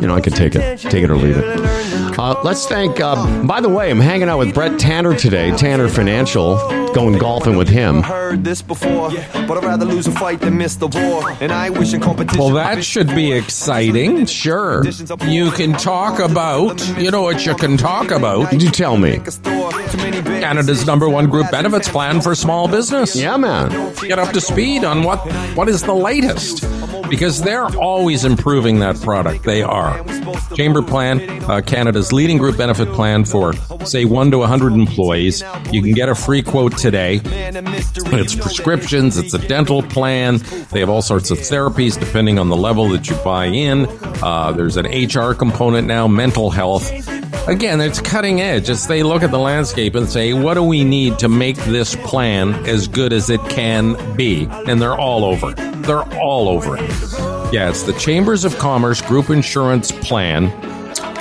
You know, I could take it, take it or leave it. Uh, let's thank. Uh, by the way, I'm hanging out with Brett Tanner today. Tanner Financial, going golfing with him. Heard this before, but I'd rather lose a fight than miss the war. And I ain't wishing competition. Well, that should be exciting. Sure. You can talk about, you know what you can talk about? You tell me. Canada's number one group benefits plan for small business. Yeah, man. Get up to speed on what what is the latest because they're always improving that product. They are. Chamber Plan, uh, Canada's leading group benefit plan for say 1 to 100 employees. You can get a free quote today. It's prescriptions, it's a dental plan. They have all sorts of therapies depending on the level that you buy in. Uh, there's an HR component now, mental health. Again, it's cutting edge. As they look at the landscape and say, what do we need to make this plan as good as it can be? And they're all over. They're all over it. Yeah, it's the Chambers of Commerce Group Insurance Plan.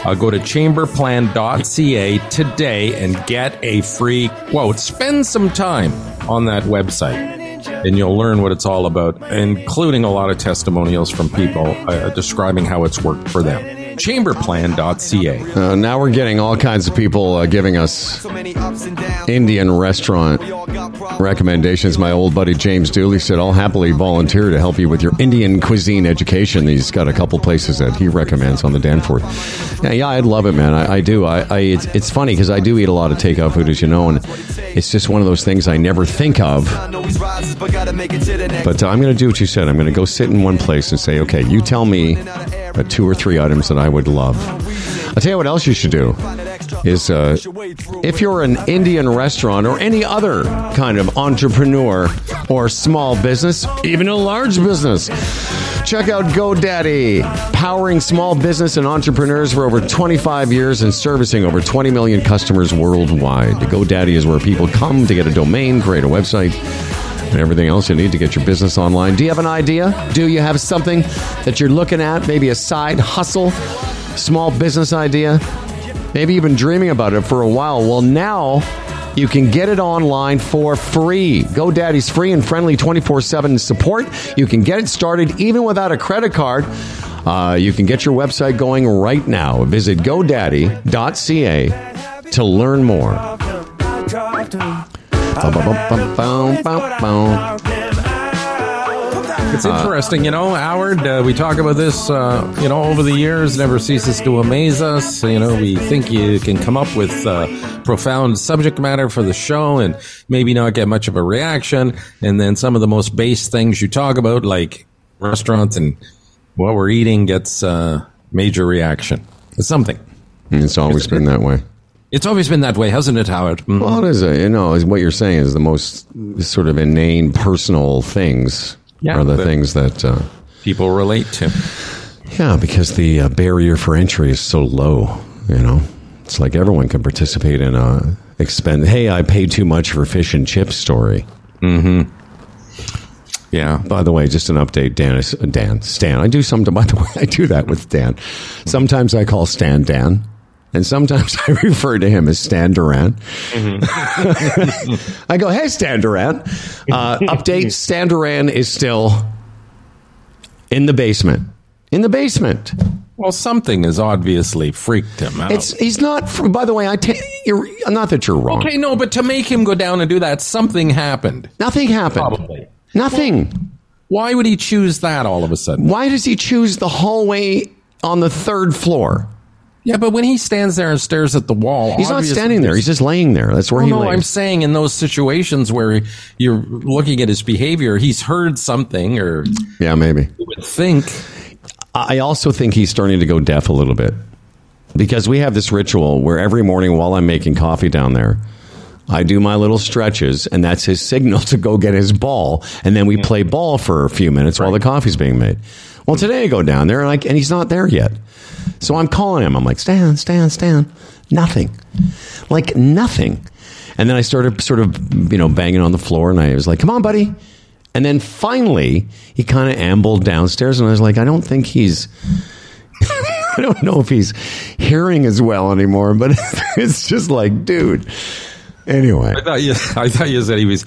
Uh, go to chamberplan.ca today and get a free quote. Spend some time on that website and you'll learn what it's all about, including a lot of testimonials from people uh, describing how it's worked for them. Chamberplan.ca. Uh, now we're getting all kinds of people uh, giving us Indian restaurant recommendations. My old buddy James Dooley said, I'll happily volunteer to help you with your Indian cuisine education. He's got a couple places that he recommends on the Danforth. Yeah, yeah I'd love it, man. I, I do. I, I it's, it's funny because I do eat a lot of takeout food, as you know, and it's just one of those things I never think of. But uh, I'm going to do what you said. I'm going to go sit in one place and say, okay, you tell me uh, two or three items that I would love. I'll tell you what else you should do is uh, if you're an Indian restaurant or any other kind of entrepreneur or small business, even a large business, check out GoDaddy, powering small business and entrepreneurs for over 25 years and servicing over 20 million customers worldwide. GoDaddy is where people come to get a domain, create a website and everything else you need to get your business online. Do you have an idea? Do you have something that you're looking at? Maybe a side hustle, small business idea? Maybe you've been dreaming about it for a while. Well, now you can get it online for free. GoDaddy's free and friendly 24 7 support. You can get it started even without a credit card. Uh, you can get your website going right now. Visit godaddy.ca to learn more. It's interesting, you know, Howard. Uh, we talk about this, uh, you know, over the years. Never ceases to amaze us. You know, we think you can come up with uh, profound subject matter for the show and maybe not get much of a reaction, and then some of the most base things you talk about, like restaurants and what we're eating, gets uh, major reaction. It's something. It's always been that way. It's always been that way, hasn't it, Howard? Mm. Well, it is. A, you know, what you're saying is the most sort of inane personal things Yeah, are the things that. Uh, People relate to. yeah, because the uh, barrier for entry is so low. You know, it's like everyone can participate in a expend. Hey, I paid too much for fish and chips story. Mm-hmm. Yeah. By the way, just an update, Dan. is- Dan, Stan. I do some. By the way, I do that with Dan. Sometimes I call Stan Dan, and sometimes I refer to him as Stan Duran. I go, "Hey, Stan Duran." Uh, update: Stan Duran is still in the basement. In the basement. Well, something has obviously freaked him out. It's he's not. By the way, I ta- you're not that you're wrong. okay, no, but to make him go down and do that, something happened. Nothing happened. Probably. Nothing. Why would he choose that all of a sudden? Why does he choose the hallway on the third floor? Yeah, but when he stands there and stares at the wall, He's not standing there. He's just laying there. That's where Well, he no, lays. I'm saying in those situations where you're looking at his behavior, he's heard something, or yeah, maybe. you would think. I also think he's starting to go deaf a little bit because we have this ritual where every morning while I'm making coffee down there, I do my little stretches, and that's his signal to go get his ball, and then we hmm. play ball for a few minutes while the coffee's being made. Well, today I go down there, and, I, and he's not there yet. So I'm calling him. I'm like, Stan, Stan, Stan. Nothing. Like nothing. And then I started sort of, you know, banging on the floor, and I was like, come on, buddy. And then finally, he kind of ambled downstairs, and I was like, I don't think he's. I don't know if he's hearing as well anymore, but it's just like, dude. Anyway, I thought you, I thought you said he was.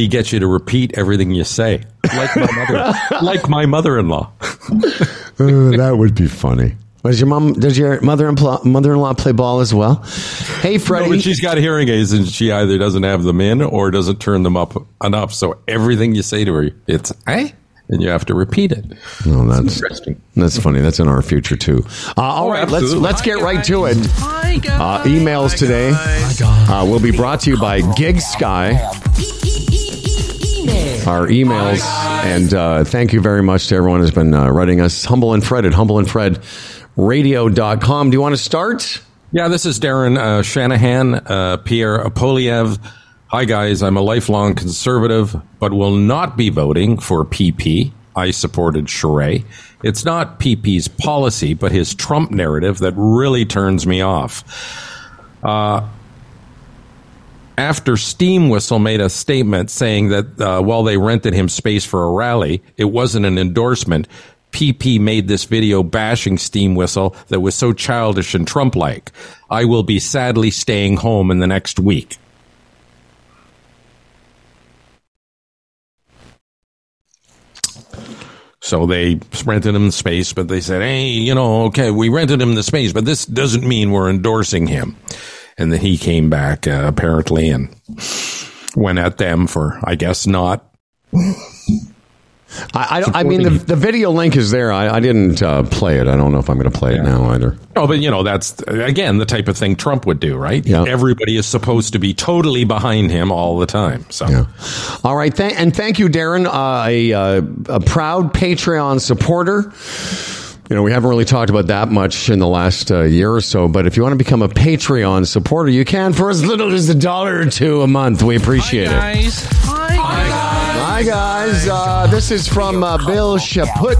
He gets you to repeat everything you say, like my mother, like my mother-in-law. Uh, that would be funny. Does your mom? Does your mother and mother-in-law play ball as well? Hey, No, Freddie. but she's got hearing aids, and she either doesn't have them in or doesn't turn them up enough. So everything you say to her, it's eh, and you have to repeat it. oh, that's Interesting. that's funny. That's in our future too. Uh, all Oh, right, let's let's get right to it. Hi Uh, emails today uh, will be brought to you by GigSky. Our emails, and uh, thank you very much to everyone who's been uh, writing us. Humble and Fred at humbleandfredradio.com. Do you want to start? Yeah, this is Darren uh, Shanahan, uh, Pierre Apoliev. Hi, guys. I'm a lifelong conservative, but will not be voting for PP. I supported Charest. It's not PP's policy, but his Trump narrative that really turns me off. Uh, after Steam Whistle made a statement saying that uh, while they rented him space for a rally, it wasn't an endorsement. PP made this video bashing Steam Whistle that was so childish and Trump like. I will be sadly staying home in the next week. So they rented him the space, but they said, hey, you know, okay, we rented him the space, but this doesn't mean we're endorsing him. And then he came back, uh, apparently, and went at them for, I guess, not. I, I, I mean, the, the video link is there. I, I didn't uh, play it. I don't know if I'm going to play it now either. Oh, but you know, that's again the type of thing Trump would do, right? Yeah. Everybody is supposed to be totally behind him all the time. So, Yeah. All right. Th- and thank you, Darren, uh, a, uh, a proud Patreon supporter. You know, we haven't really talked about that much in the last uh, year or so, but if you want to become a Patreon supporter, you can for as little as a dollar or two a month. We appreciate it. Hi, guys. Hi, guys. Uh, this is from uh, Bill Chaput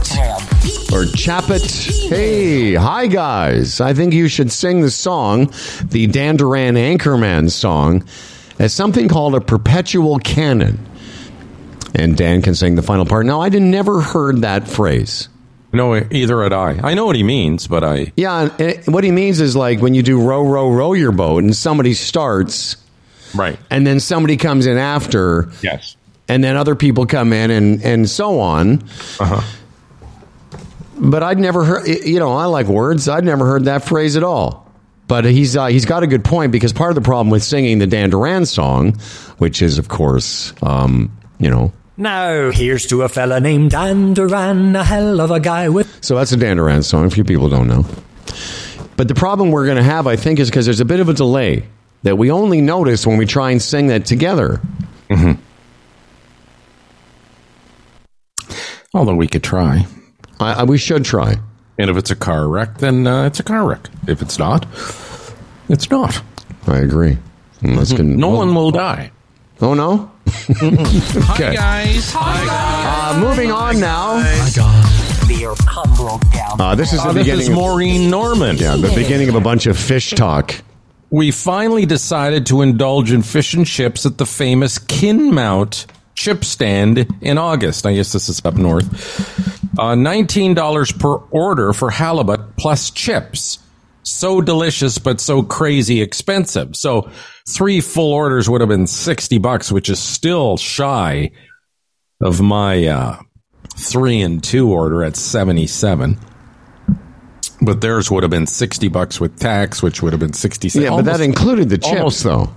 or Chaput. Hey, hi, guys. I think you should sing the song, the Dan Duran Anchorman song, as something called a perpetual canon. And Dan can sing the final part. Now, I had never heard that phrase. No, either had I. I know what he means, but I Yeah, and what he means is like when you do row, row, row your boat, and somebody starts, right. and then somebody comes in after, Yes. and then other people come in, and and so on. Uh-huh. But I'd never heard. You know, I like words. I'd never heard that phrase at all. But he's uh, he's got a good point because part of the problem with singing the Dan Duran song, which is of course, um, you know, Now, here's to a fella named Dan Duran, a hell of a guy with. So that's a Dan Duran song. A few people don't know. But the problem we're going to have, I think, is because there's a bit of a delay that we only notice when we try and sing that together. Although we could try. I, I, we should try. And if it's a car wreck, then uh, it's a car wreck. If it's not, it's not. I agree. And let's con- No well- one will die. Oh no. Hi guys. Hi Uh, moving on now. Beer come broke down. Uh, this is the Uh, this beginning. is of- Maureen Norman. yeah, the beginning of a bunch of fish talk. We finally decided to indulge in fish and chips at the famous Kinmount chip stand in August. I guess this is up north. Uh, $19 per order for halibut plus chips. So delicious, but so crazy expensive. So three full orders would have been 60 bucks, which is still shy of my, uh, three and two order at 77. But theirs would have been 60 bucks with tax, which would have been 60 Yeah, but that included the chips, almost- though.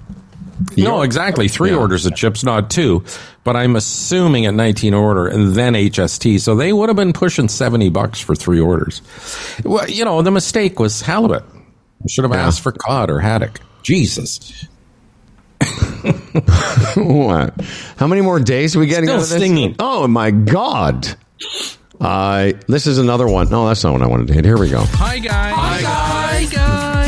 no, exactly. Three Yeah. orders of chips, not two. But I'm assuming at 19 order and then HST. So they would have been pushing 70 bucks for three orders. Well, you know, the mistake was halibut. I should have asked for cod or haddock. Jesus. what? How many more days are we getting Still out of this? stinging. Oh my god! Uh, this is another one. No, that's not what I wanted to hit. Here we go. Hi, guys. Hi, guys.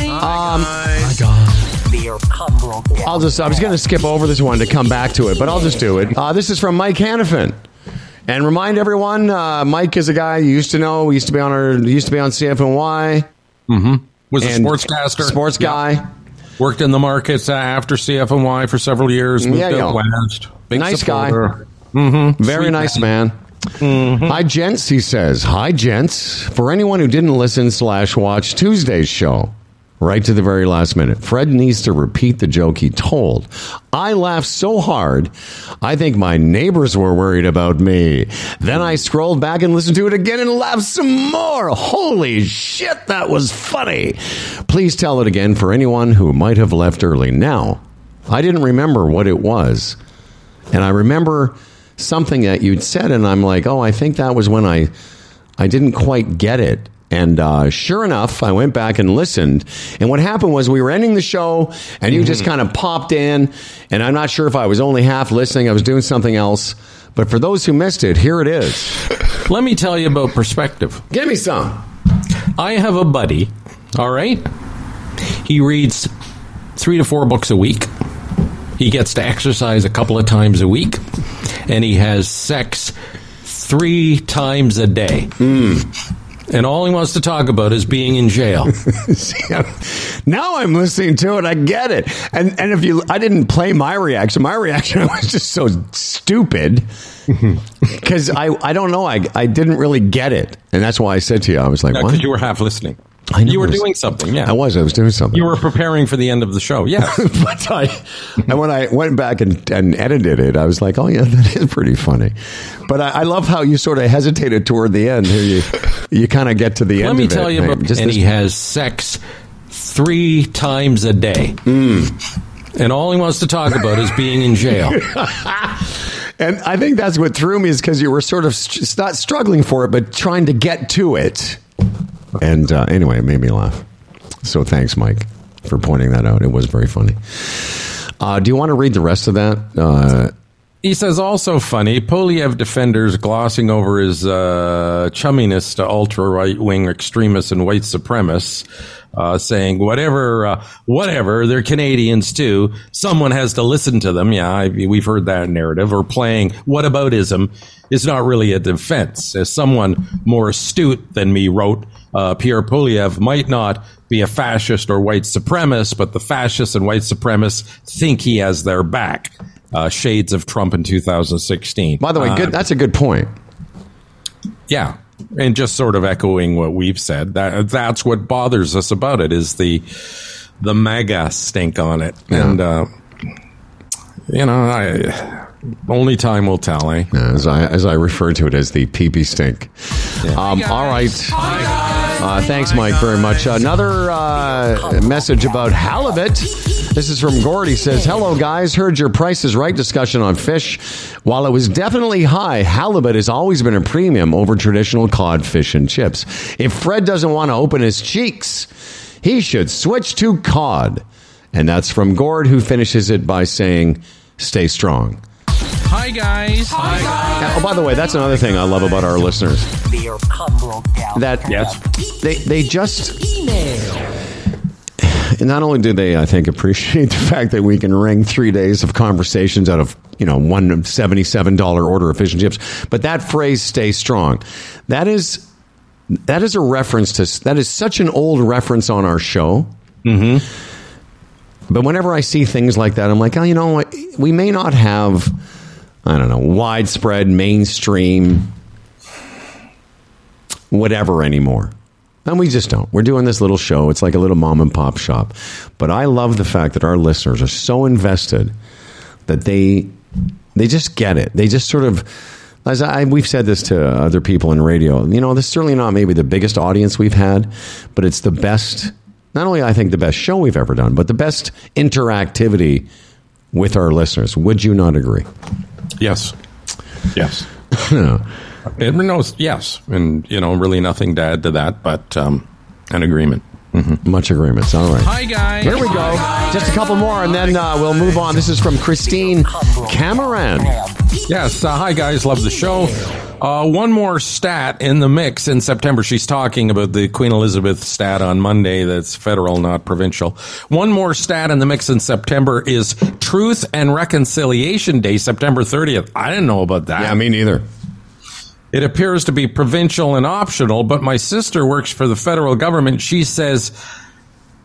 Beer come broke down. I'll just. I was going to skip over this one to come back to it, but I'll just do it. Uh, this is from Mike Hannafin. And remind everyone, uh, Mike is a guy you used to know. He used to be on our. Used to be on CFNY. Was a and sportscaster. Sports Yeah. guy. Worked in the markets uh, after CFNY for several years. Moved Yeah, west. Big Nice guy. supporter. Very Sweet nice guy. man. Hi, gents. He says, "Hi, gents." For anyone who didn't listen slash watch Tuesday's show, right to the very last minute, Fred needs to repeat the joke he told. I laughed so hard, I think my neighbors were worried about me. Then I scrolled back and listened to it again and laughed some more. Holy shit, that was funny! Please tell it again for anyone who might have left early. Now, I didn't remember what it was. And I remember something that you'd said, and I'm like, oh, I think that was when I, I didn't quite get it. And uh, sure enough, I went back and listened. And what happened was we were ending the show, and you just kind of popped in. And I'm not sure if I was only half listening, I was doing something else. But for those who missed it, here it is. Let me tell you about perspective. Give me some. I have a buddy, all right? He reads three to four books a week. He gets to exercise a couple of times a week. And he has sex three times a day. And all he wants to talk about is being in jail. now I'm listening to it. I get it. And and if you, I didn't play my reaction. My reaction was just so stupid because I I don't know. I I didn't really get it, and that's why I said to you, I was like? Because you were half listening. I know you were was- doing something, yeah. I was. I was doing something. You were preparing for the end of the show, Yeah, but I, and when I went back and, and edited it, I was like, oh yeah, that is pretty funny. But I, I love how you sort of hesitated toward the end. Here you you kind of get to the end. Let me of it. tell you about just and he has sex three times a day. Hmm. And all he wants to talk about is being in jail. And I think that's what threw me is because you were sort of st- not struggling for it, but trying to get to it. And uh, anyway, it made me laugh. So thanks, Mike, for pointing that out. It was very funny. Uh, do you want to read the rest of that? Uh, He says also funny, Poilievre defenders glossing over his uh, chumminess to ultra right wing extremists and white supremacists, uh, saying whatever, uh, whatever, they're Canadians too. Someone has to listen to them. Yeah, I, we've heard that narrative. Or playing whataboutism is not really a defense. As someone more astute than me wrote, uh, Pierre Poilievre might not be a fascist or white supremacist, but the fascists and white supremacists think he has their back uh, shades of Trump in 2016. by the way, Uh, good. That's a good point. yeah, and just sort of echoing what we've said. That that's what bothers us about it is the the MAGA stink on it, and uh, you know, I only time will tell. Eh? As I as I refer to it as the pee pee stink. Um, all right. Uh, thanks, Mike, very much. Another uh, message about halibut. This is from Gord. He says, Hello, guys. Heard your Price is Right discussion on fish. While it was definitely high, halibut has always been a premium over traditional cod, fish, and chips. If Fred doesn't want to open his cheeks, he should switch to cod. And that's from Gord, who finishes it by saying, Stay strong. Hi, guys. Hi, guys. Oh, by the way, that's another thing I love about our listeners. Beer humble. That Yes. they they just not only do they I think appreciate the fact that we can wring three days of conversations out of you know one seventy seven dollar order of fish and chips, but that phrase "stay strong," that is that is a reference to that is such an old reference on our show. Mm-hmm. But whenever I see things like that, I'm like, oh, you know? We may not have, I don't know, widespread mainstream whatever anymore. And we just don't. We're doing this little show. It's like a little mom and pop shop. But I love the fact that our listeners are so invested that they they just get it. They just sort of as I, we've said this to other people in radio. You know, this is certainly not maybe the biggest audience we've had, but it's the best. Not only I think the best show we've ever done, but the best interactivity with our listeners. Would you not agree? Yes. Yes. it, no, yes. And, you know, really nothing to add to that, but um, an agreement. Much agreements. All right. Hi, guys. Here we go. Just a couple more, and then uh, we'll move on. This is from Christine Cameron. Yes. Uh, hi, guys. Love the show. Uh, one more stat in the mix in September. She's talking about the Queen Elizabeth stat on Monday that's federal, not provincial. One more stat in the mix in September is Truth and Reconciliation Day, September 30th. I didn't know about that. Yeah, me neither. It appears to be provincial and optional, but my sister works for the federal government. She says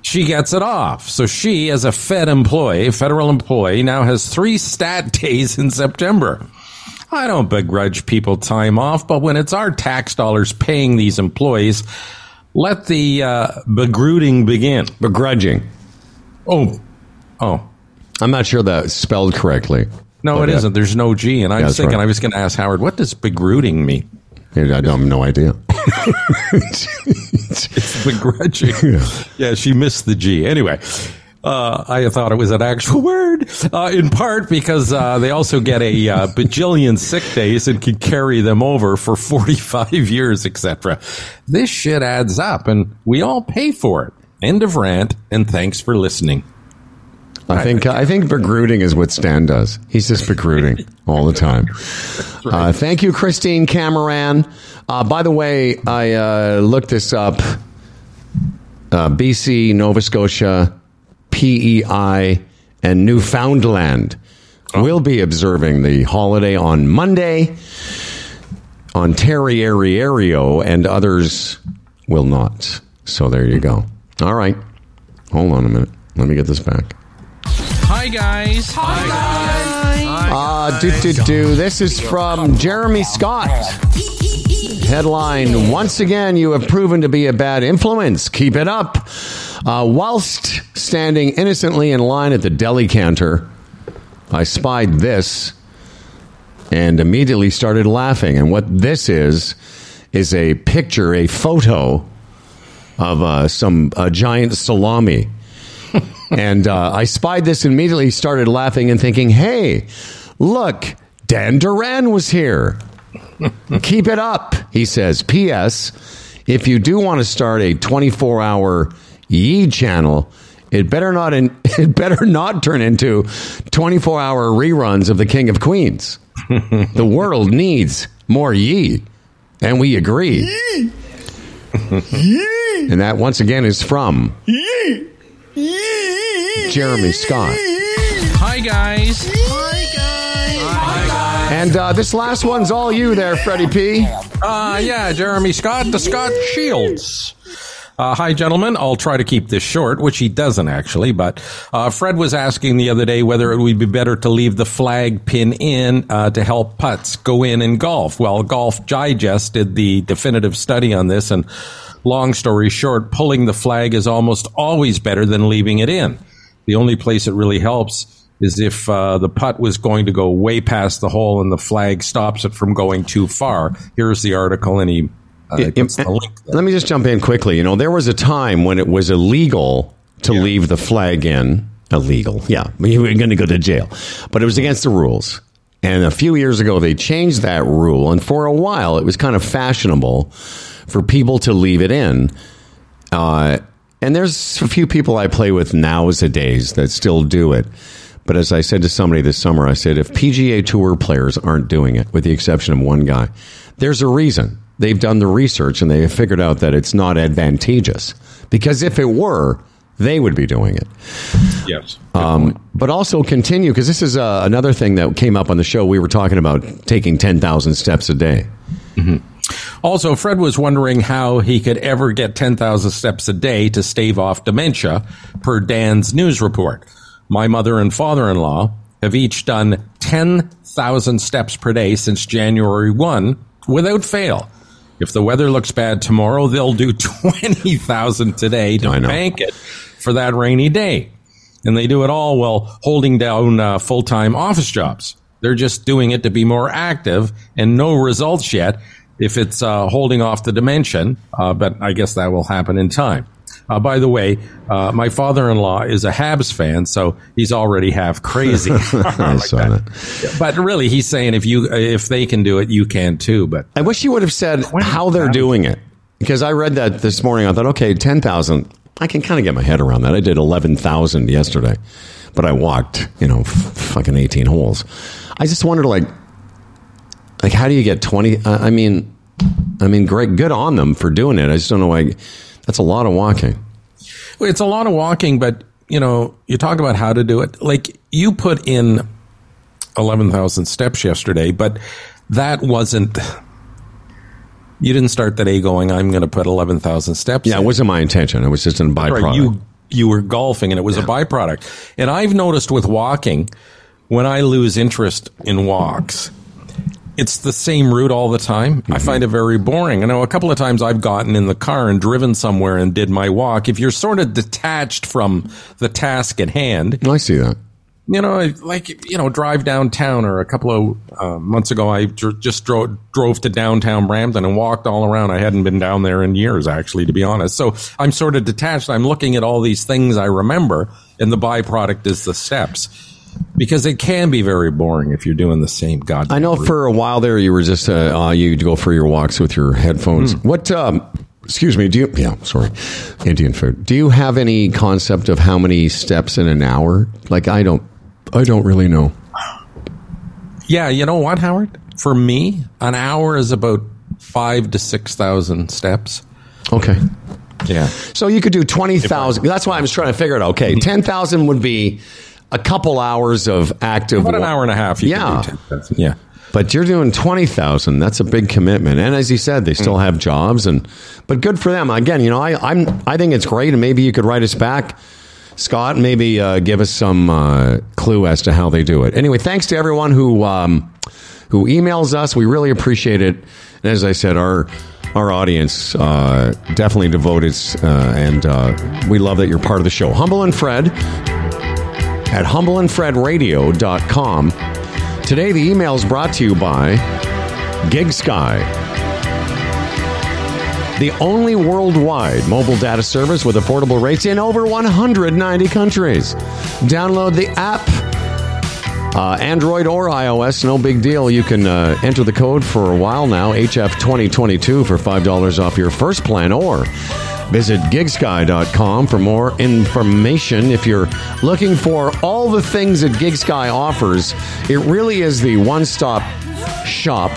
she gets it off. So she, as a Fed employee, federal employee, now has three stat days in September. I don't begrudge people time off, but when it's our tax dollars paying these employees, let the uh, begruding begin. Begrudging. Oh, oh. I'm not sure that's spelled correctly. No, But, it uh, not There's no G. And I Yeah, was thinking, right. I was going to ask Howard, what does begruding mean? I don't have no idea. It's begrudging. yeah. she missed the G. Anyway, uh, I thought it was an actual word, uh, in part because uh, they also get a uh, bajillion sick days and can carry them over for 45 years, etc. This shit adds up, and we all pay for it. End of rant, and thanks for listening. I think I think begruding is what Stan does. He's just begruding all the time. Uh, thank you, Christine Cameron. Uh, by the way, I uh, looked this up. Uh, BC, Nova Scotia, PEI, and Newfoundland will be observing the holiday on Monday. Ontario and others will not. So there you go. All right. Hold on a minute. Let me get this back. Hi, guys. Hi, guys. Uh, do, do, do. This is from Jeremy Scott. Headline Once again, you have proven to be a bad influence. Keep it up. Uh, whilst standing innocently in line at the deli counter, I spied this and immediately started laughing. And what this is, is a picture, a photo of uh, some a giant salami. and uh, I spied this and immediately started laughing and thinking, hey, look, Dan Duran was here. Keep it up, he says. P.S. If you do want to start a 24 hour Yee channel, it better not in, it better not turn into 24 hour reruns of The King of Queens. the world needs more Yee, and we agree. And that once again is from Jeremy Scott. Hi, guys. Hi, guys. Hi, guys. And uh, this last one's all you there, Freddie P. Uh, yeah, Jeremy Scott, the Scott Shields. Uh, hi, gentlemen. I'll try to keep this short, which he doesn't actually, but uh, Fred was asking the other day whether it would be better to leave the flag pin in uh, to help putts go in in golf. Well, Golf Digest did the definitive study on this, and long story short, pulling the flag is almost always better than leaving it in. The only place it really helps is if uh, the putt was going to go way past the hole and the flag stops it from going too far. Here's the article, and he Uh, Yeah, it the link there. Let me just jump in quickly. You know, there was a time when it was illegal to leave the flag in. Illegal, yeah. You were going to go to jail, but it was against the rules. And a few years ago, they changed that rule, and for a while, it was kind of fashionable for people to leave it in. Uh, and there's a few people I play with nowadays that still do it. But as I said to somebody this summer, I said, if PGA Tour players aren't doing it, with the exception of one guy, there's a reason. They've done the research and they have figured out that it's not advantageous. Because if it were, they would be doing it. Yes. Um, but also continue, because this is uh, another thing that came up on the show. We were talking about taking 10,000 steps a day. Also, Fred was wondering how he could ever get 10,000 steps a day to stave off dementia, per Dan's news report. My mother and father in law have each done 10,000 steps per day since January 1 without fail. If the weather looks bad tomorrow, they'll do 20,000 today to bank it for that rainy day. And they do it all while holding down uh, full time office jobs. They're just doing it to be more active and no results yet if it's uh, holding off the dimension, uh, but I guess that will happen in time. Uh, by the way, uh, my father-in-law is a Habs fan, so he's already half crazy. I Like saw that. But really, he's saying if you if they can do it, you can too. But I wish you would have said how they're doing it. Because I read that this morning. I thought, okay, 10,000. I can kind of get my head around that. I did 11,000 yesterday, but I walked, you know, f- fucking 18 holes. I just wondered, like, like how do you get 20? Uh, I mean, I mean, great, good on them for doing it. I just don't know why. That's a lot of walking. It's a lot of walking, but you know, you talk about how to do it. Like you put in eleven thousand steps yesterday, but that wasn't. You didn't start the day going. I'm going to put eleven thousand steps. Yeah, in." it wasn't my intention. It was just a byproduct. Right, you you were golfing, and it was a byproduct. And I've noticed with walking, when I lose interest in walks, it's the same route all the time. I find it very boring. I know a couple of times I've gotten in the car and driven somewhere and did my walk. If you're sort of detached from the task at hand, I see that. you know, like you know, drive downtown. Or a couple of uh, months ago, I dr- just drove drove to downtown Brampton and walked all around. I hadn't been down there in years, actually, to be honest. So I'm sort of detached. I'm looking at all these things I remember, and the byproduct is the steps, because it can be very boring if you're doing the same goddamn. I know route. for a while there you were just uh, uh, you'd go for your walks with your headphones. What? Um, excuse me. Do you? Yeah, sorry. Indian food. Do you have any concept of how many steps in an hour? Like I don't. I don't really know. Yeah, you know what, Howard? For me, an hour is about five to six thousand steps. Okay. Yeah. So you could do twenty thousand. That's why I was trying to figure it out. Okay, ten thousand would be a couple hours of active. About an hour and a half. You Yeah. Do Yeah. But you're doing twenty thousand. That's a big commitment. And as you said, they still have jobs, and but good for them. Again, you know, I, I'm I think it's great, and maybe you could write us back, Scott. Maybe uh, give us some uh, clue as to how they do it. Anyway, thanks to everyone who um, who emails us. We really appreciate it. And as I said, our our audience uh, definitely devoted, uh, and uh, we love that you're part of the show. Humble and Fred at humbleandfredradio.com. Today, the email is brought to you by GigSky, the only worldwide mobile data service with affordable rates in over 190 countries. Download the app. Uh, Android or iOS, no big deal. You can uh, enter the code for a while now, HF2022 for $5 off your first plan, or visit gigsky.com for more information. If you're looking for all the things that GigSky offers, it really is the one stop shop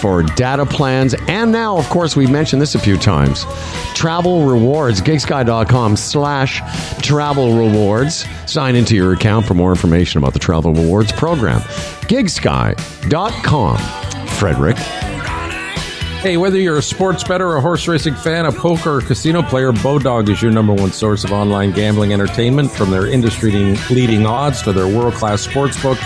for data plans. And now, of course, we've mentioned this a few times travel rewards, gigsky.com slash travel rewards. Sign into your account for more information about the travel rewards program. gigsky.com. Frederick. Hey, whether you're a sports bettor, a horse racing fan, a poker or casino player, Bodog is your number one source of online gambling entertainment. From their industry leading odds to their world class sportsbook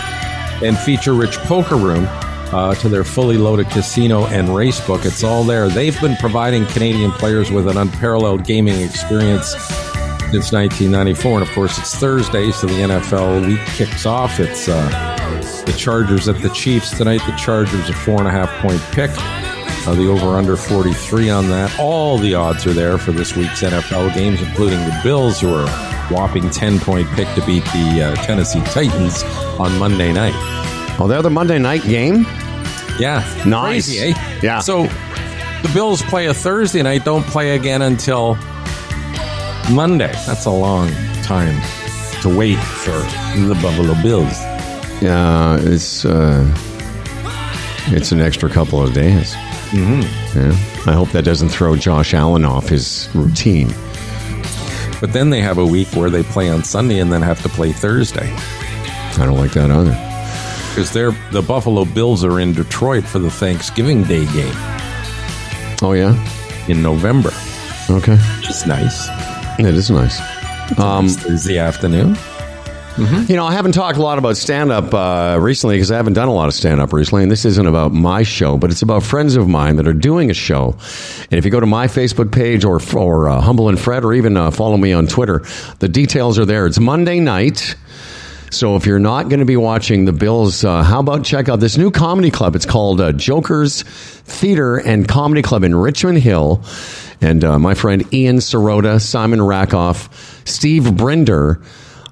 and feature rich poker room uh, to their fully loaded casino and race book, it's all there. They've been providing Canadian players with an unparalleled gaming experience since 1994. And of course, it's Thursday, so the NFL week kicks off. It's uh, the Chargers at the Chiefs tonight. The Chargers a four and a half point pick. Uh, the over under 43 on that. All the odds are there for this week's NFL games, including the Bills, who are a whopping 10 point pick to beat the uh, Tennessee Titans on Monday night. Oh, they're the Monday night game? Yeah. Nice. Crazy, eh? Yeah. So the Bills play a Thursday night, don't play again until Monday. That's a long time to wait for the Buffalo Bills. Yeah, it's uh, it's an extra couple of days. Mm-hmm. Yeah. I hope that doesn't throw Josh Allen off his routine. But then they have a week where they play on Sunday and then have to play Thursday. I don't like that either. Because they're the Buffalo Bills are in Detroit for the Thanksgiving Day game Oh yeah. in November. Okay. Which is nice. It is nice. Um, It's Thursday afternoon. You know, I haven't talked a lot about stand up uh, recently because I haven't done a lot of stand up recently. And this isn't about my show, but it's about friends of mine that are doing a show. And if you go to my Facebook page or, or uh, Humble and Fred or even uh, follow me on Twitter, the details are there. It's Monday night. So if you're not going to be watching the Bills, uh, how about check out this new comedy club? It's called uh, Joker's Theater and Comedy Club in Richmond Hill. And uh, my friend Ian Sirota, Simon Rakoff, Steve Brinder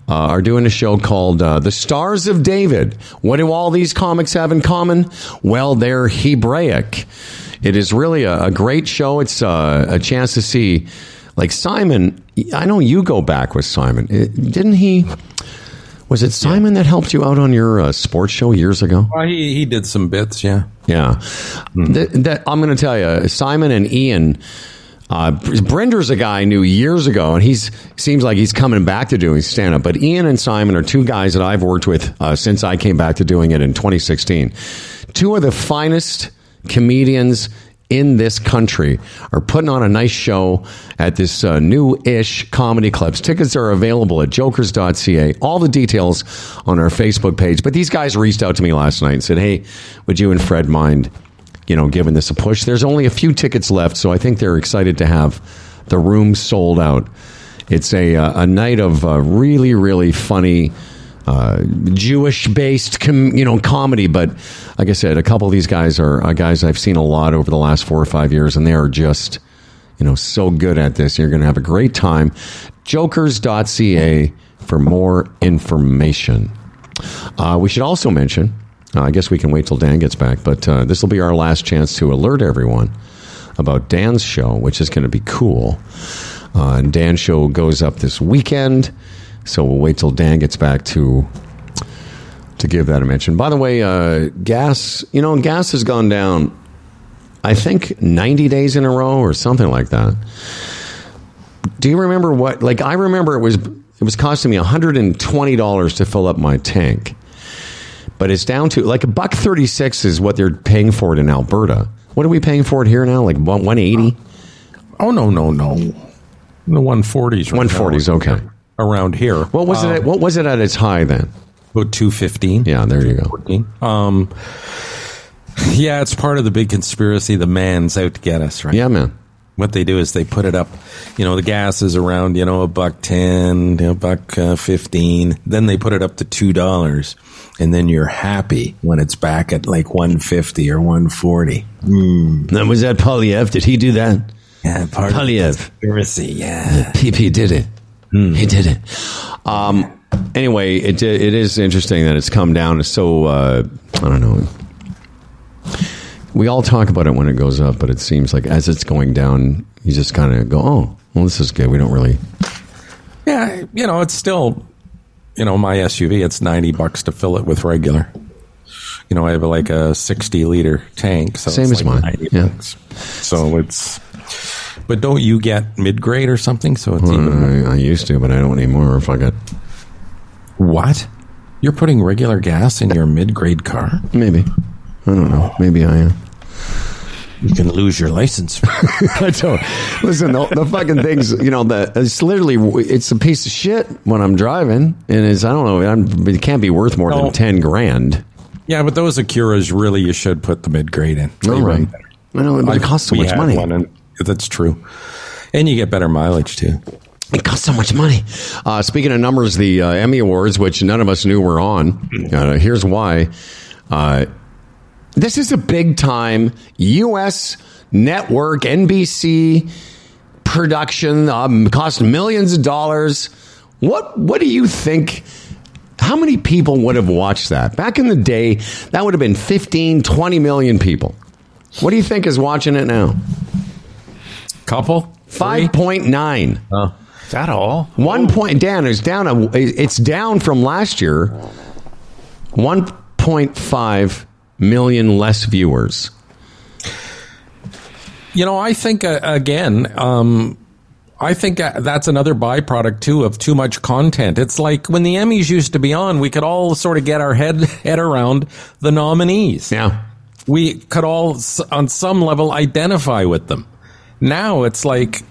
uh, are doing a show called uh, The Stars of David. What do all these comics have in common? Well, they're Hebraic. It is really a, a great show. It's uh, a chance to see, like Simon. I know you go back with Simon. It- didn't he? Was it Simon that helped you out on your uh, sports show years ago? Well, he, he did some bits, yeah. Yeah. Th- that, I'm going to tell you, Simon and Ian. Uh, a guy I knew years ago, and he's seems like he's coming back to doing stand up. But Ian and Simon are two guys that I've worked with uh, since I came back to doing it in 2016. Two of the finest comedians in this country are putting on a nice show at this uh, new-ish comedy clubs. Tickets are available at jokers.ca. All the details on our Facebook page. But these guys reached out to me last night and said, "Hey, would you and Fred mind, you know, giving this a push?" There's only a few tickets left, so I think they're excited to have the room sold out. It's a uh, a night of uh, really really funny uh, Jewish based com- you know comedy, but like I said, a couple of these guys are uh, guys I've seen a lot over the last four or five years, and they are just you know so good at this. You're going to have a great time. Jokers.ca for more information. Uh, we should also mention. Uh, I guess we can wait till Dan gets back, but uh, this will be our last chance to alert everyone about Dan's show, which is going to be cool. Uh, and Dan's show goes up this weekend, so we'll wait till Dan gets back to to give that a mention. By the way, uh, gas, you know, gas has gone down. I think ninety days in a row or something like that. Do you remember what? Like, I remember it was it was costing me one hundred and twenty dollars to fill up my tank, but it's down to like a buck thirty six is what they're paying for it in Alberta. What are we paying for it here now? Like one eighty. Oh, no, no, no. The 140s. right 140s, now. okay. Around here. What was it? At, what was it at its high then? About 215. Yeah, there you go. Um, yeah, it's part of the big conspiracy. The man's out to get us, right? Yeah, man. What they do is they put it up. You know, the gas is around you know a buck ten, a buck uh, fifteen. Then they put it up to two dollars, and then you're happy when it's back at like one fifty or one forty. That was that Poilievre. Did he do that? Yeah, part of the Poilievre. conspiracy. Yeah. PP did it. He did it. Um, anyway, it it is interesting that it's come down. It's So uh, I don't know. We all talk about it when it goes up, but it seems like as it's going down, you just kind of go, "Oh, well, this is good." We don't really. Yeah, you know, it's still, you know, my SUV. It's ninety bucks to fill it with regular. You know, I have like a sixty liter tank, so Same it's as like mine, yeah. bucks. So it's, but don't you get mid grade or something? So it's even I, I used to, but I don't anymore. If I got what? You're putting regular gas in your mid grade car? maybe, I don't know. Maybe I am. You can lose your license. I don't. Listen, the, the fucking things, you know, the, it's literally, it's a piece of shit when I'm driving. And it's, I don't know, I'm, it can't be worth more No. than 10 grand. yeah, but those Acuras really you should put the mid grade in. They All right. I know, but it costs so much money. one and- that's true, and you get better mileage too. It costs so much money. Uh, speaking of numbers, the uh, Emmy Awards, which none of us knew were on, uh, here's why. This is a big time U.S. network, NBC production, um, cost millions of dollars. What What do you think? How many people would have watched that? Back in the day, that would have been 15, 20 million people. What do you think is watching it now? Couple? Three? 5.9. Is that all? One point, Dan, is down. A, it's down from last year. 1.5 million less viewers. You know, I think uh, again, um, I think uh, that's another byproduct too of too much content. It's like when the Emmys used to be on, we could all sort of get our head head around the nominees. Yeah. We could all, on some level, identify with them. Now it's like,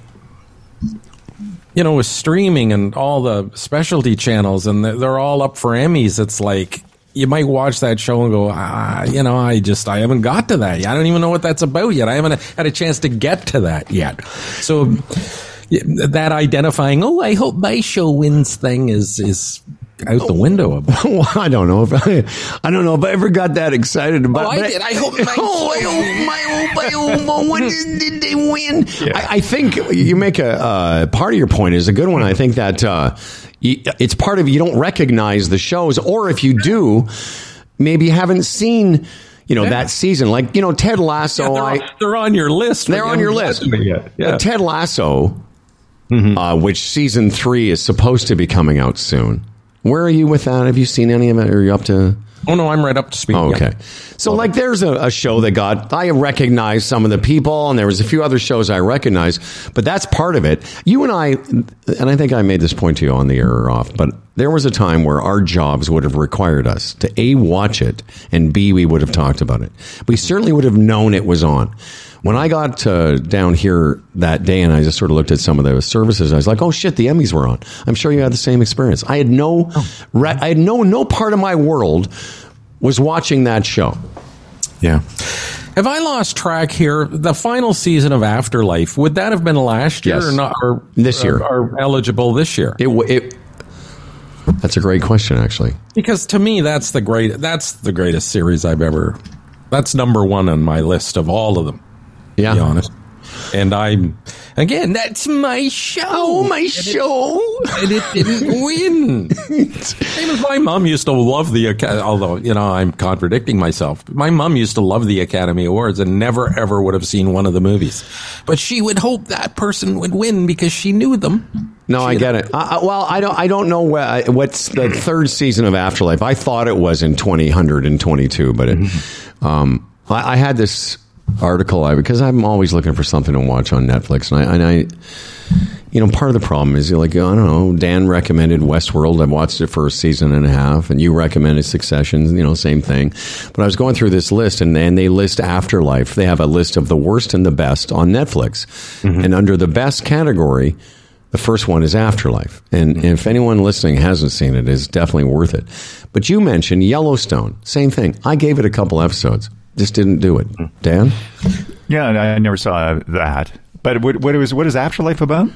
you know, with streaming and all the specialty channels, and they're, they're all up for Emmys. It's like you might watch that show and go, ah, you know, I just I haven't got to that yet. I don't even know what that's about yet. I haven't had a chance to get to that yet. So that identifying, oh, I hope my show wins thing is is out the window. Well, I don't know if I, I don't know if I ever got that excited about. Oh, I did. I hope my oh, I hope my oh, my oh, my- when did, did they win? I, I think you make a uh, part of your point is a good one. I think that uh, y- it's part of you don't recognize the shows, or if you do, maybe you haven't seen. You know that season, like you know Ted Lasso. they're, I, on, they're on your list. they're on your list. gotten to it yet. Yeah. But Ted Lasso, uh, which season three is supposed to be coming out soon. Where are you with that? Have you seen any of it? Are you up to? Oh no, I'm right up to speed. Oh, yeah. okay. So, like, there's a, a show that got, I recognize some of the people, and there was a few other shows I recognize, but that's part of it. You and I, and I think I made this point to you on the air or off, but there was a time where our jobs would have required us to A, watch it, and B, we would have talked about it. We certainly would have known it was on. When I got uh, down here that day and I just sort of looked at some of the services, I was like, "Oh shit, the Emmys were on." I'm sure you had the same experience. I had no, re- I had no, no part of my world was watching that show. Yeah. Have I lost track here? The final season of Afterlife would that have been last year Yes. or not? Or This year. are eligible this year? It, it that's a great question, actually. Because to me, that's the great. That's the greatest series I've ever. That's number one on my list of all of them. Yeah, be honest. And I'm again. That's my show. Oh, my show! and it didn't win. Same as my mom used to love the. Although you know, I'm contradicting myself. My mom used to love the Academy Awards and never ever would have seen one of the movies, but she would hope that person would win because she knew them. No, I get it. I, I, well, I don't. I don't know where, what's the third season of Afterlife. I thought it was in 2022, but it, um, I, I had this article I because I'm always looking for something to watch on Netflix, and I, and I, you know, part of the problem is like I don't know. Dan recommended Westworld. I watched it for a season and a half, and you recommended Succession. You know, same thing. But I was going through this list, and, and they list Afterlife. They have a list of the worst and the best on Netflix, mm-hmm. and under the best category. The first one is Afterlife. And mm-hmm. if anyone listening hasn't seen it, it's definitely worth it. But you mentioned Yellowstone. Same thing. I gave it a couple episodes. Just didn't do it. Dan? Yeah, I never saw that. But what, what is what is Afterlife about?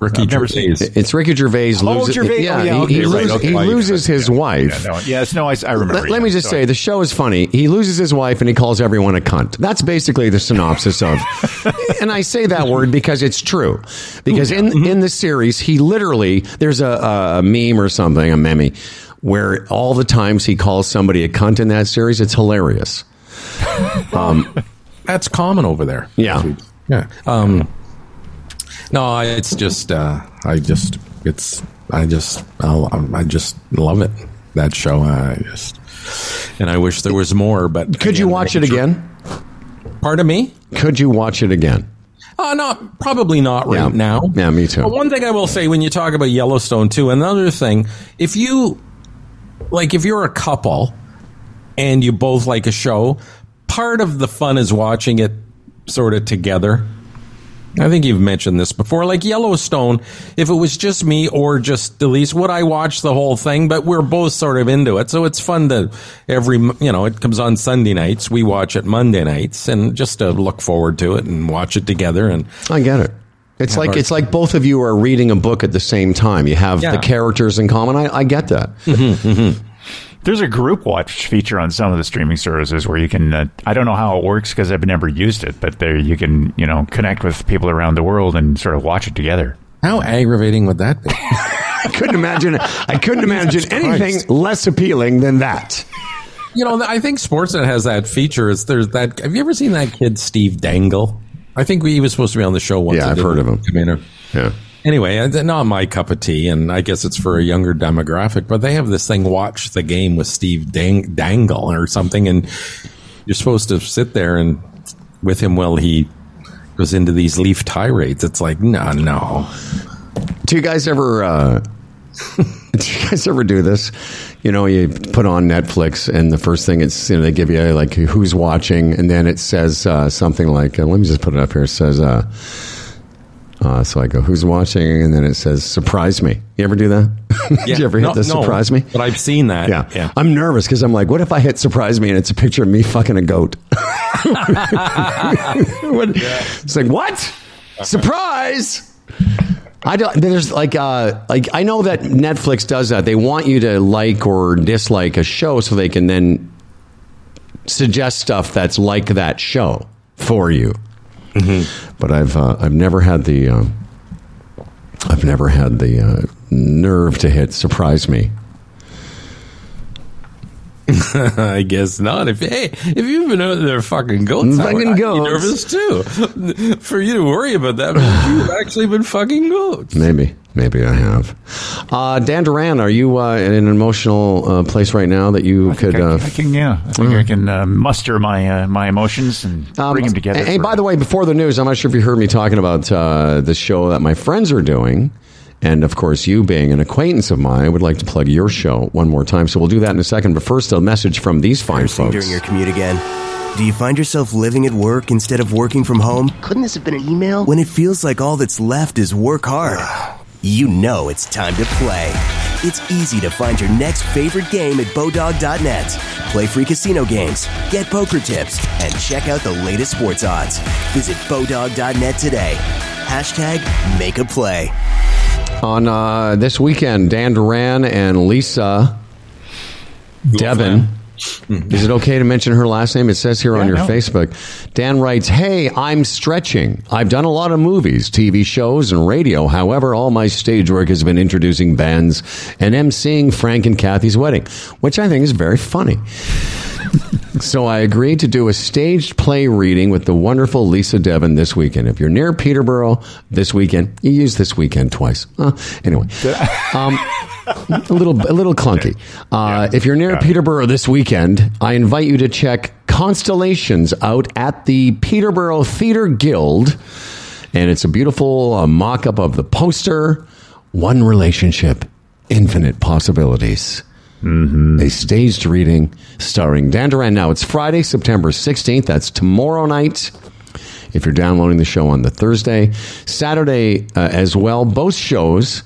Ricky I've never Gervais. seen It's Ricky Gervais. Oh, loses, Gervais. Yeah, Oh, yeah, he, okay, he, right, loses, okay. he loses his wife. Yeah, no, yes, no, I, I remember. Let, let me just So- say the show is funny. He loses his wife and he calls everyone a cunt. That's basically the synopsis of. and I say that word because it's true. Because in Mm-hmm. in the series, he literally there's a, a meme or something, a meme, where all the times he calls somebody a cunt in that series, it's hilarious. That's common over there. Yeah. Yeah. Um, no, it's just, uh, I just, it's, I just, I'll, I just love it. That show, I just, and I wish there was more. But Could you watch it again? Pardon me? Could you watch it again? Uh, not probably not right Yeah. now. Yeah, me too. But one thing I will say when you talk about Yellowstone too, another thing, if you like, if you're a couple and you both like a show, part of the fun is watching it sort of together. I think you've mentioned this before. Like Yellowstone, if it was just me or just Elise, would I watch the whole thing? But we're both sort of into it, so it's fun to every you know it comes on Sunday nights. We watch it Monday nights, and just to look forward to it and watch it together. And I get it. It's like it's like both of you are reading a book at the same time. You have Yeah. the characters in common. I, I get that. There's a group watch feature on some of the streaming services where you can. Uh, I don't know how it works because I've never used it, but there you can you know connect with people around the world and sort of watch it together. How aggravating would that be? I couldn't imagine. I couldn't imagine anything less appealing than that. you know, I think Sportsnet has that feature. Is there's that. Have you ever seen that kid Steve Dangle? I think he was supposed to be on the show once. Yeah, I've heard of him. come in. Yeah. Anyway, not my cup of tea, and I guess it's for a younger demographic. But they have this thing, watch the game with Steve Dang- Dangle or something, and you're supposed to sit there and with him while he goes into these leaf tirades. It's like, no, no. Do you guys ever? Uh, do you guys ever do this? You know, you put on Netflix, and the first thing it's you know they give you like who's watching, and then it says uh, something like, uh, "Let me just put it up here." It says, uh, uh, "So I go, who's watching?" And then it says, "Surprise me." You ever do that? Did you ever hit No, the no, surprise me? But I've seen that. Yeah. yeah. I'm nervous because I'm like, what if I hit surprise me and it's a picture of me fucking a goat? What- It's like, what? Surprise! I don't, there's like, uh, like, I know that Netflix does that. They want you to like or dislike a show so they can then suggest stuff that's like that show for you. But I've, uh, I've never had the, uh, I've never had the uh, nerve to hit surprise me. I guess not. If hey, if you've been out there fucking goats, I would- Fucking I'd be goats. nervous too. For you to worry about that, you've actually been fucking goats. Maybe, maybe I have. Uh, Dan Duran, are you uh, in an emotional uh, place right now that you could? I, Uh, I can, yeah, I think I can uh, muster my uh, my emotions and um, bring them together. Hey, for- by the way, before the news, I'm not sure if you heard me talking about uh, the show that my friends are doing. And of course, you being an acquaintance of mine, I would like to plug your show one more time. So we'll do that in a second. But first, a message from these fine Nursing folks. during your commute again? Do you find yourself living at work instead of working from home? Couldn't this have been an email? When it feels like all that's left is work hard, you know it's time to play. It's easy to find your next favorite game at Bodog.net. Play free casino games, get poker tips, and check out the latest sports odds. Visit Bodog.net today. Hashtag make a play. On uh, this weekend, Dan Duran and Lisa Devon. Is it okay to mention her last name? It says here on your no. Facebook. Dan writes, Hey, I'm stretching. I've done a lot of movies, TV shows, and radio. However, all my stage work has been introducing bands and emceeing Frank and Kathy's wedding, which I think is very funny. So I agreed to do a staged play reading with the wonderful Lisa Devon this weekend. If you're near Peterborough this weekend, you use this weekend twice. Uh, anyway, um, a little a little clunky. Uh, if you're near Peterborough this weekend, I invite you to check Constellations out at the Peterborough Theatre Guild, and it's a beautiful uh, mock-up of the poster. One relationship, infinite possibilities a staged reading starring Dan Duran. Now, it's Friday, September 16th. That's tomorrow night. If you're downloading the show on the Thursday, Saturday uh, as well, both shows.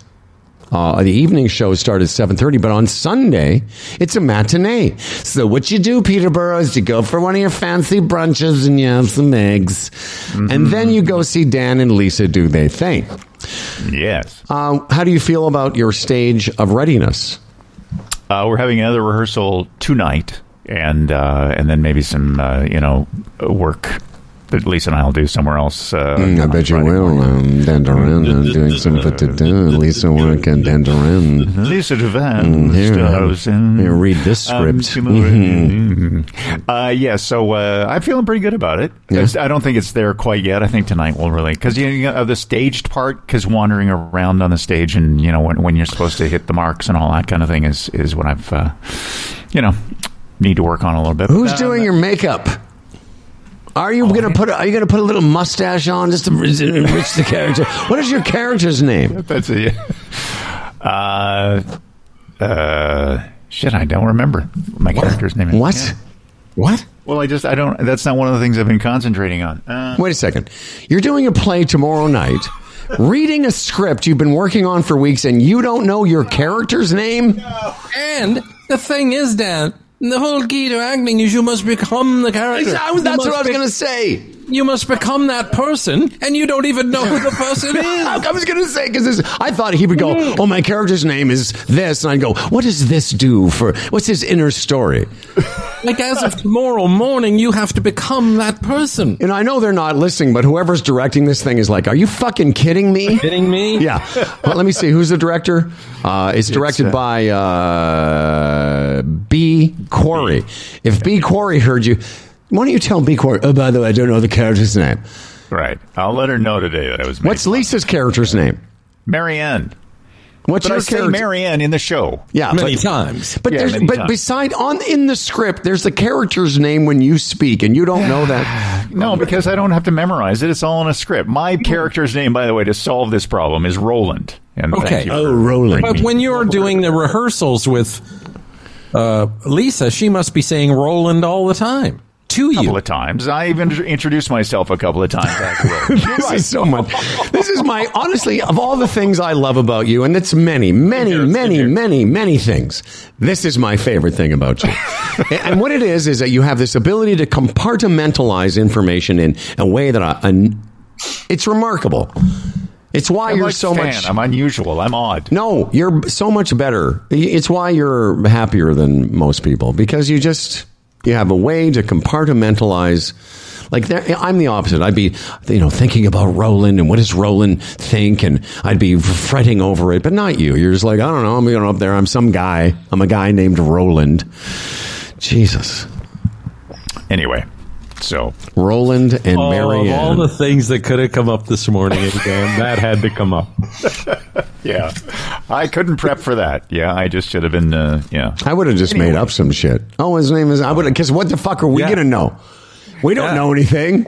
Uh, the evening shows start at 7.30, but on Sunday, it's a matinee. So what you do, Peterborough, is you go for one of your fancy brunches and you have some eggs. And then you go see Dan and Lisa do their thing. yes, Uh, how do you feel about your stage of readiness? Uh, we're having another rehearsal tonight, and uh, and then maybe some uh, you know work that Lisa and I will do somewhere else. Uh, Mm, I bet you Friday will. morning. Um, Dan Duran uh, doing some put to do. Lisa work and Dan Duran. Lisa Devan Mm, here, here, read this Um, script. Mm-hmm. uh, yeah, so uh, I'm feeling pretty good about it. Yeah. I don't think it's there quite yet. I think tonight will really because you, know, you the staged part, because wandering around on the stage and you know when, when you're supposed to hit the marks and all that kind of thing is is what I've uh, you know need to work on a little bit. Who's Uh, doing your makeup? Are you Oh, gonna put? A, are you gonna put a little mustache on just to enrich the character? What is your character's name? That's a uh, uh, shit. I don't remember my character's name. is. What? Yeah. What? Well, I just I don't. That's not one of the things I've been concentrating on. Uh, Wait a second. You're doing a play tomorrow night. Reading a script you've been working on for weeks, and you don't know your character's name. And the thing is, Dan, the whole key to acting is you must become the character. That's what I was be- going to say. You must become that person, and you don't even know who the person is. I was going to say because I thought he would go, "Oh, my character's name is this," and I'd go, "What does this do for? What's his inner story?" Like as of tomorrow morning, you have to become that person. And I know they're not listening, but whoever's directing this thing is like, "Are you fucking kidding me?" Kidding me? Yeah. Well, let me see. Who's the director? Uh, it's directed uh, by uh, B. Corey. If B. Corey heard you, why don't you tell B. Corey? Oh, by the way, I don't know the character's name. Right. I'll let her know today that I was. What's fun Lisa's character's name? Marianne? What's But I your say character? Marianne in the show. yeah, Many but, times. but Yeah, there's many but times. beside on in the script, there's the character's name when you speak, and you don't know that. No, because I don't have to memorize it. It's all in a script. My character's name, by the way, to solve this problem is Roland. And Okay. Oh, Roland. But when you're doing the rehearsals with uh, Lisa, she must be saying Roland all the time to a couple of times. I even introduced myself a couple of times. This is so much. This is my honestly of all the things I love about you, and it's many, many, many, many, many things. This is my favorite thing about you. and, and what it is is that you have this ability to compartmentalize information in a way that I, an- it's remarkable. It's why I'm you're like so fan. much. I'm unusual. I'm odd. No, you're so much better. It's why you're happier than most people because you just you have a way to compartmentalize. Like I'm the opposite. I'd be, you know, thinking about Roland and what does Roland think, and I'd be fretting over it. But not you. You're just like, I don't know. I'm going up there. I'm some guy. I'm a guy named Roland. Jesus, Anyway, so Roland and Oh, of Marianne. all the things that could have come up this morning, again, that had to come up. yeah, I couldn't prep for that. Yeah, I just should have been. Uh, yeah, I would have just made up some shit. Oh, his name is. I would. Because what the fuck are we Yeah. gonna know? We don't Yeah. know anything.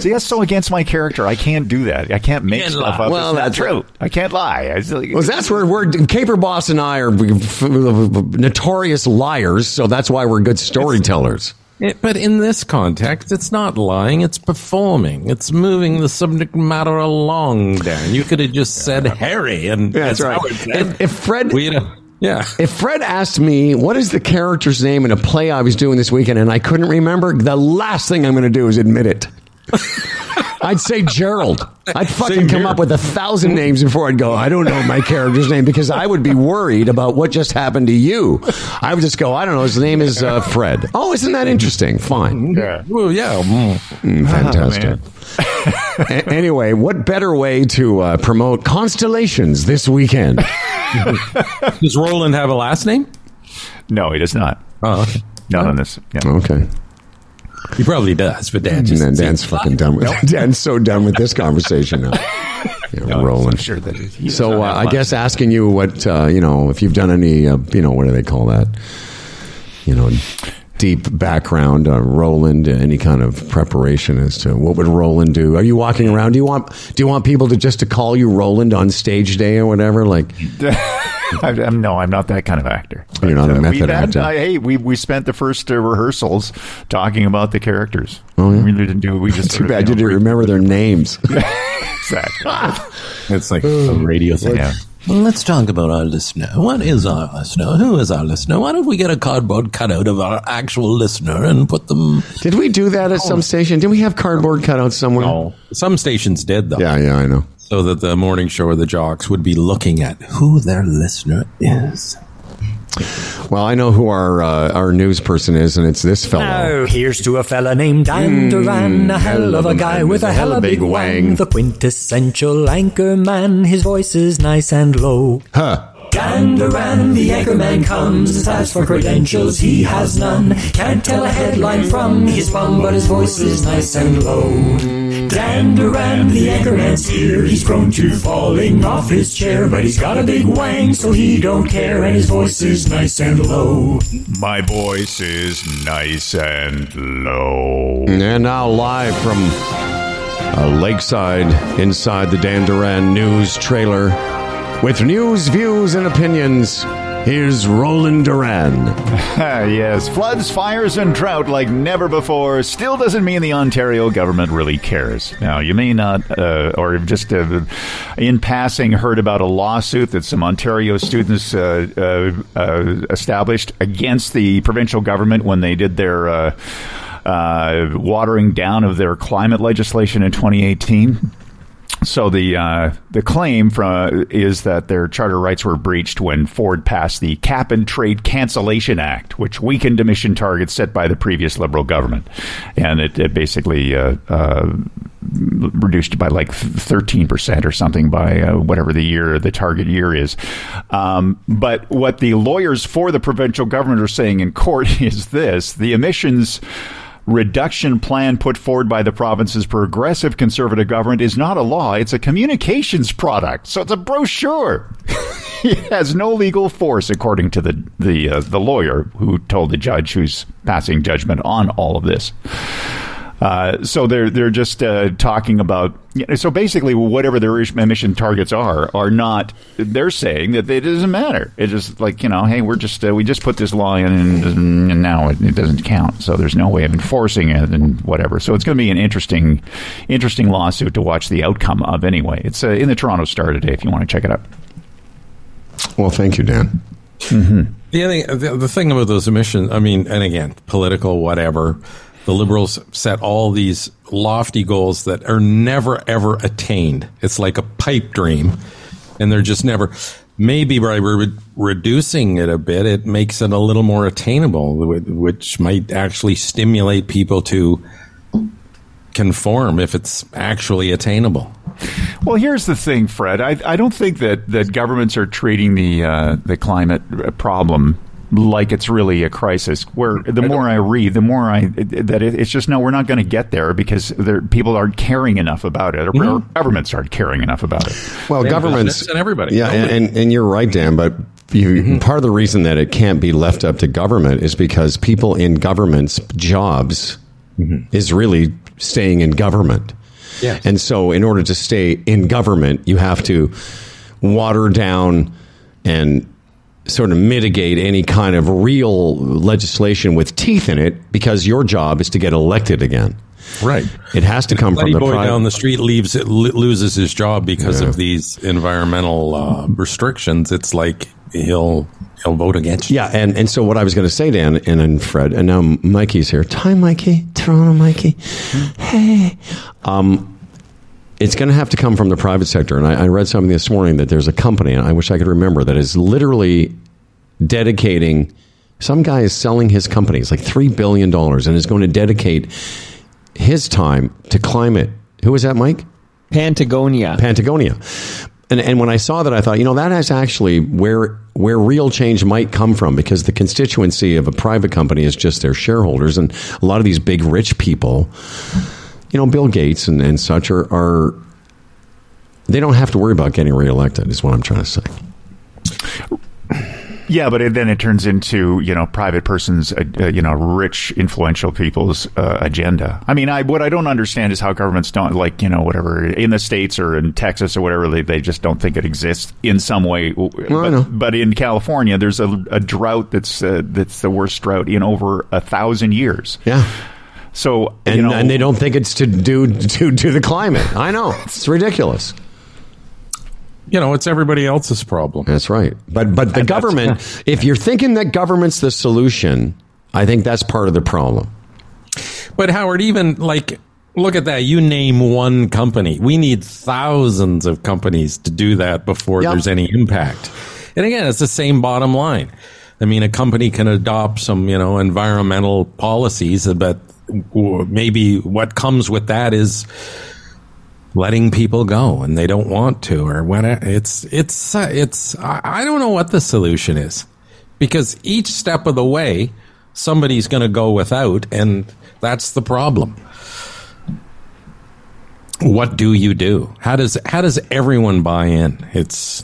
See, that's so against my character. I can't do that. I can't make Can't stuff lie. up. Well, that's true. I can't lie. I just- Well, that's where we're Caper Boss and I are notorious liars, so that's why we're good storytellers. It- but in this context, it's not lying; it's performing. It's moving the subject matter along. Dan, you could have just said Harry, and Yeah, that's right. how. If, if Fred, We'd have- yeah. if Fred asked me what is the character's name in a play I was doing this weekend, and I couldn't remember, the last thing I'm going to do is admit it. I'd say Gerald. I'd fucking Same come here. up with a thousand names before I'd go. I don't know my character's name because I would be worried about what just happened to you. I would just go. I don't know. His name is uh, Fred. Oh, isn't that interesting? Fine. yeah. Well, yeah. mm. Mm, fantastic. A- anyway, what better way to uh, promote constellations this weekend? Does Roland have a last name? No, he does not. Oh, okay. Not on this. Yeah. Okay. He probably does, but Dan just then Dan's fucking done with Dan's so done with this conversation now. Yeah, No, rolling. I'm sure that he So uh, I guess asking you what uh, you know if you've done any uh, you know what do they call that you know deep background uh, Roland uh, any kind of preparation as to what would Roland do? Are you walking around? Do you want do you want people to just to call you Roland on stage day or whatever? Like I, I'm, no, I'm not that kind of actor. You're not a we've method had- actor. uh, hey, we we spent the first uh, rehearsals talking about the characters. Oh, yeah? We didn't do. We just too sort of, bad you know, didn't remember their names. Exactly. It's like a radio thing. yeah. Well, let's talk about our listener. What is our listener? Who is our listener? Why don't we get a cardboard cutout of our actual listener and put them? Did we do that at some station? Did we have cardboard cutouts somewhere? Oh, some stations did though, Yeah, yeah, I know. So that the morning show or the jocks would be looking at Who their listener is? Well, I know who our uh, our news person is, and it's this fellow. Now, here's to a fella named Dan Duran, a hell of a guy with a hell of a big wang. The quintessential anchor man, his voice is nice and low. Huh. Dan Duran, the anchorman comes. As for credentials, he has none. Can't tell a headline from his bum, but his voice is nice and low. Dan Duran, the anchorman's here. He's prone to falling off his chair, but he's got a big wang, so he don't care, and his voice is nice and low. My voice is nice and low. And now live from uh, Lakeside, inside the Dan Duran news trailer, with news, views, and opinions. Here's Roland Duran. Yes, floods, fires, and drought like never before still doesn't mean the Ontario government really cares. Now, you may not, uh, or just uh, in passing, heard about a lawsuit that some Ontario students uh, uh, uh, established against the provincial government when they did their. Uh, watering down of their climate legislation in 2018. So the uh, the claim from is that their charter rights were breached when Ford passed the Cap and Trade Cancellation Act, which weakened emission targets set by the previous Liberal government, and it, it basically uh, uh, reduced by like thirteen percent or something by uh, whatever the year the target year is. Um, but what the lawyers for the provincial government are saying in court is this: the emissions reduction plan put forward by the province's progressive conservative government is not a law, it's a communications product. So it's a brochure. it has no legal force, according to the the uh, the lawyer who told the judge who's passing judgment on all of this. Uh, so they're they're just uh, talking about so basically whatever their emission targets are are not they're saying that it doesn't matter. It's just like you know hey we're just uh, we just put this law in and, and now it, it, doesn't count. So there's no way of enforcing it and whatever. So it's going to be an interesting interesting lawsuit to watch the outcome of anyway. It's uh, in the Toronto Star today if you want to check it out. Well thank you Dan. Mm-hmm. the, the, the thing about those emissions I mean and again political whatever the liberals set all these lofty goals that are never ever attained. It's like a pipe dream, and they're just never. Maybe by re- reducing it a bit, it makes it a little more attainable, which might actually stimulate people to conform if it's actually attainable. Well, here's the thing, Fred. I, I don't think that, that governments are treating the uh, the climate problem like it's really a crisis. Where the I more I read, the more I that it, it's just no, we're not going to get there because there, people aren't caring enough about it, or, mm-hmm. governments aren't caring enough about it. Well, governments and everybody, yeah, and, and, and you're right, Dan, but. You, mm-hmm. Part of the reason that it can't be left up to government is because people in government's jobs mm-hmm. is really staying in government. Yes. And so, in order to stay in government, you have to water down and sort of mitigate any kind of real legislation with teeth in it because your job is to get elected again. Right. It has to come from the boy down the street leaves it, loses his job because yeah. of these environmental uh, restrictions. It's like he'll he'll vote against. You. Yeah, and and so what I was going to say, Dan and, and Fred, and now Mikey's here. Hi, Mikey, Toronto, Mikey. Hey, um, it's going to have to come from the private sector. And I, I, read something this morning that there's a company, and I wish I could remember, that is literally dedicating. Some guy is selling his company, it's like $3 billion, and is going to dedicate his time to climate. Who is that, Mike? Patagonia. Patagonia. And, and when I saw that, I thought, you know, that is actually where where real change might come from because the constituency of a private company is just their shareholders. And a lot of these big rich people you know, Bill Gates and, and such are, are they don't have to worry about getting reelected. Is what I'm trying to say. Yeah, but it, then it turns into you know private persons, uh, uh, you know, rich influential people's uh, agenda. I mean, I what I don't understand is how governments don't like you know whatever in the states or in Texas or whatever they, they just don't think it exists in some way. Well, but, but, in California, there's a, a drought that's uh, that's the worst drought in over a thousand years. Yeah. So and, you know, and they don't think it's to do to to the climate. I know it's ridiculous. You know, it's everybody else's problem. That's right. But but the and government, if you're thinking that government's the solution, I think that's part of the problem. But Howard, even like look at that. You name one company. We need thousands of companies to do that before yep. there's any impact. And again, it's the same bottom line. I mean, a company can adopt some, you know, environmental policies, but maybe what comes with that is letting people go and they don't want to or when it's it's uh, it's I don't know what the solution is because each step of the way somebody's going to go without and that's the problem. What do you do? How does how does everyone buy in? It's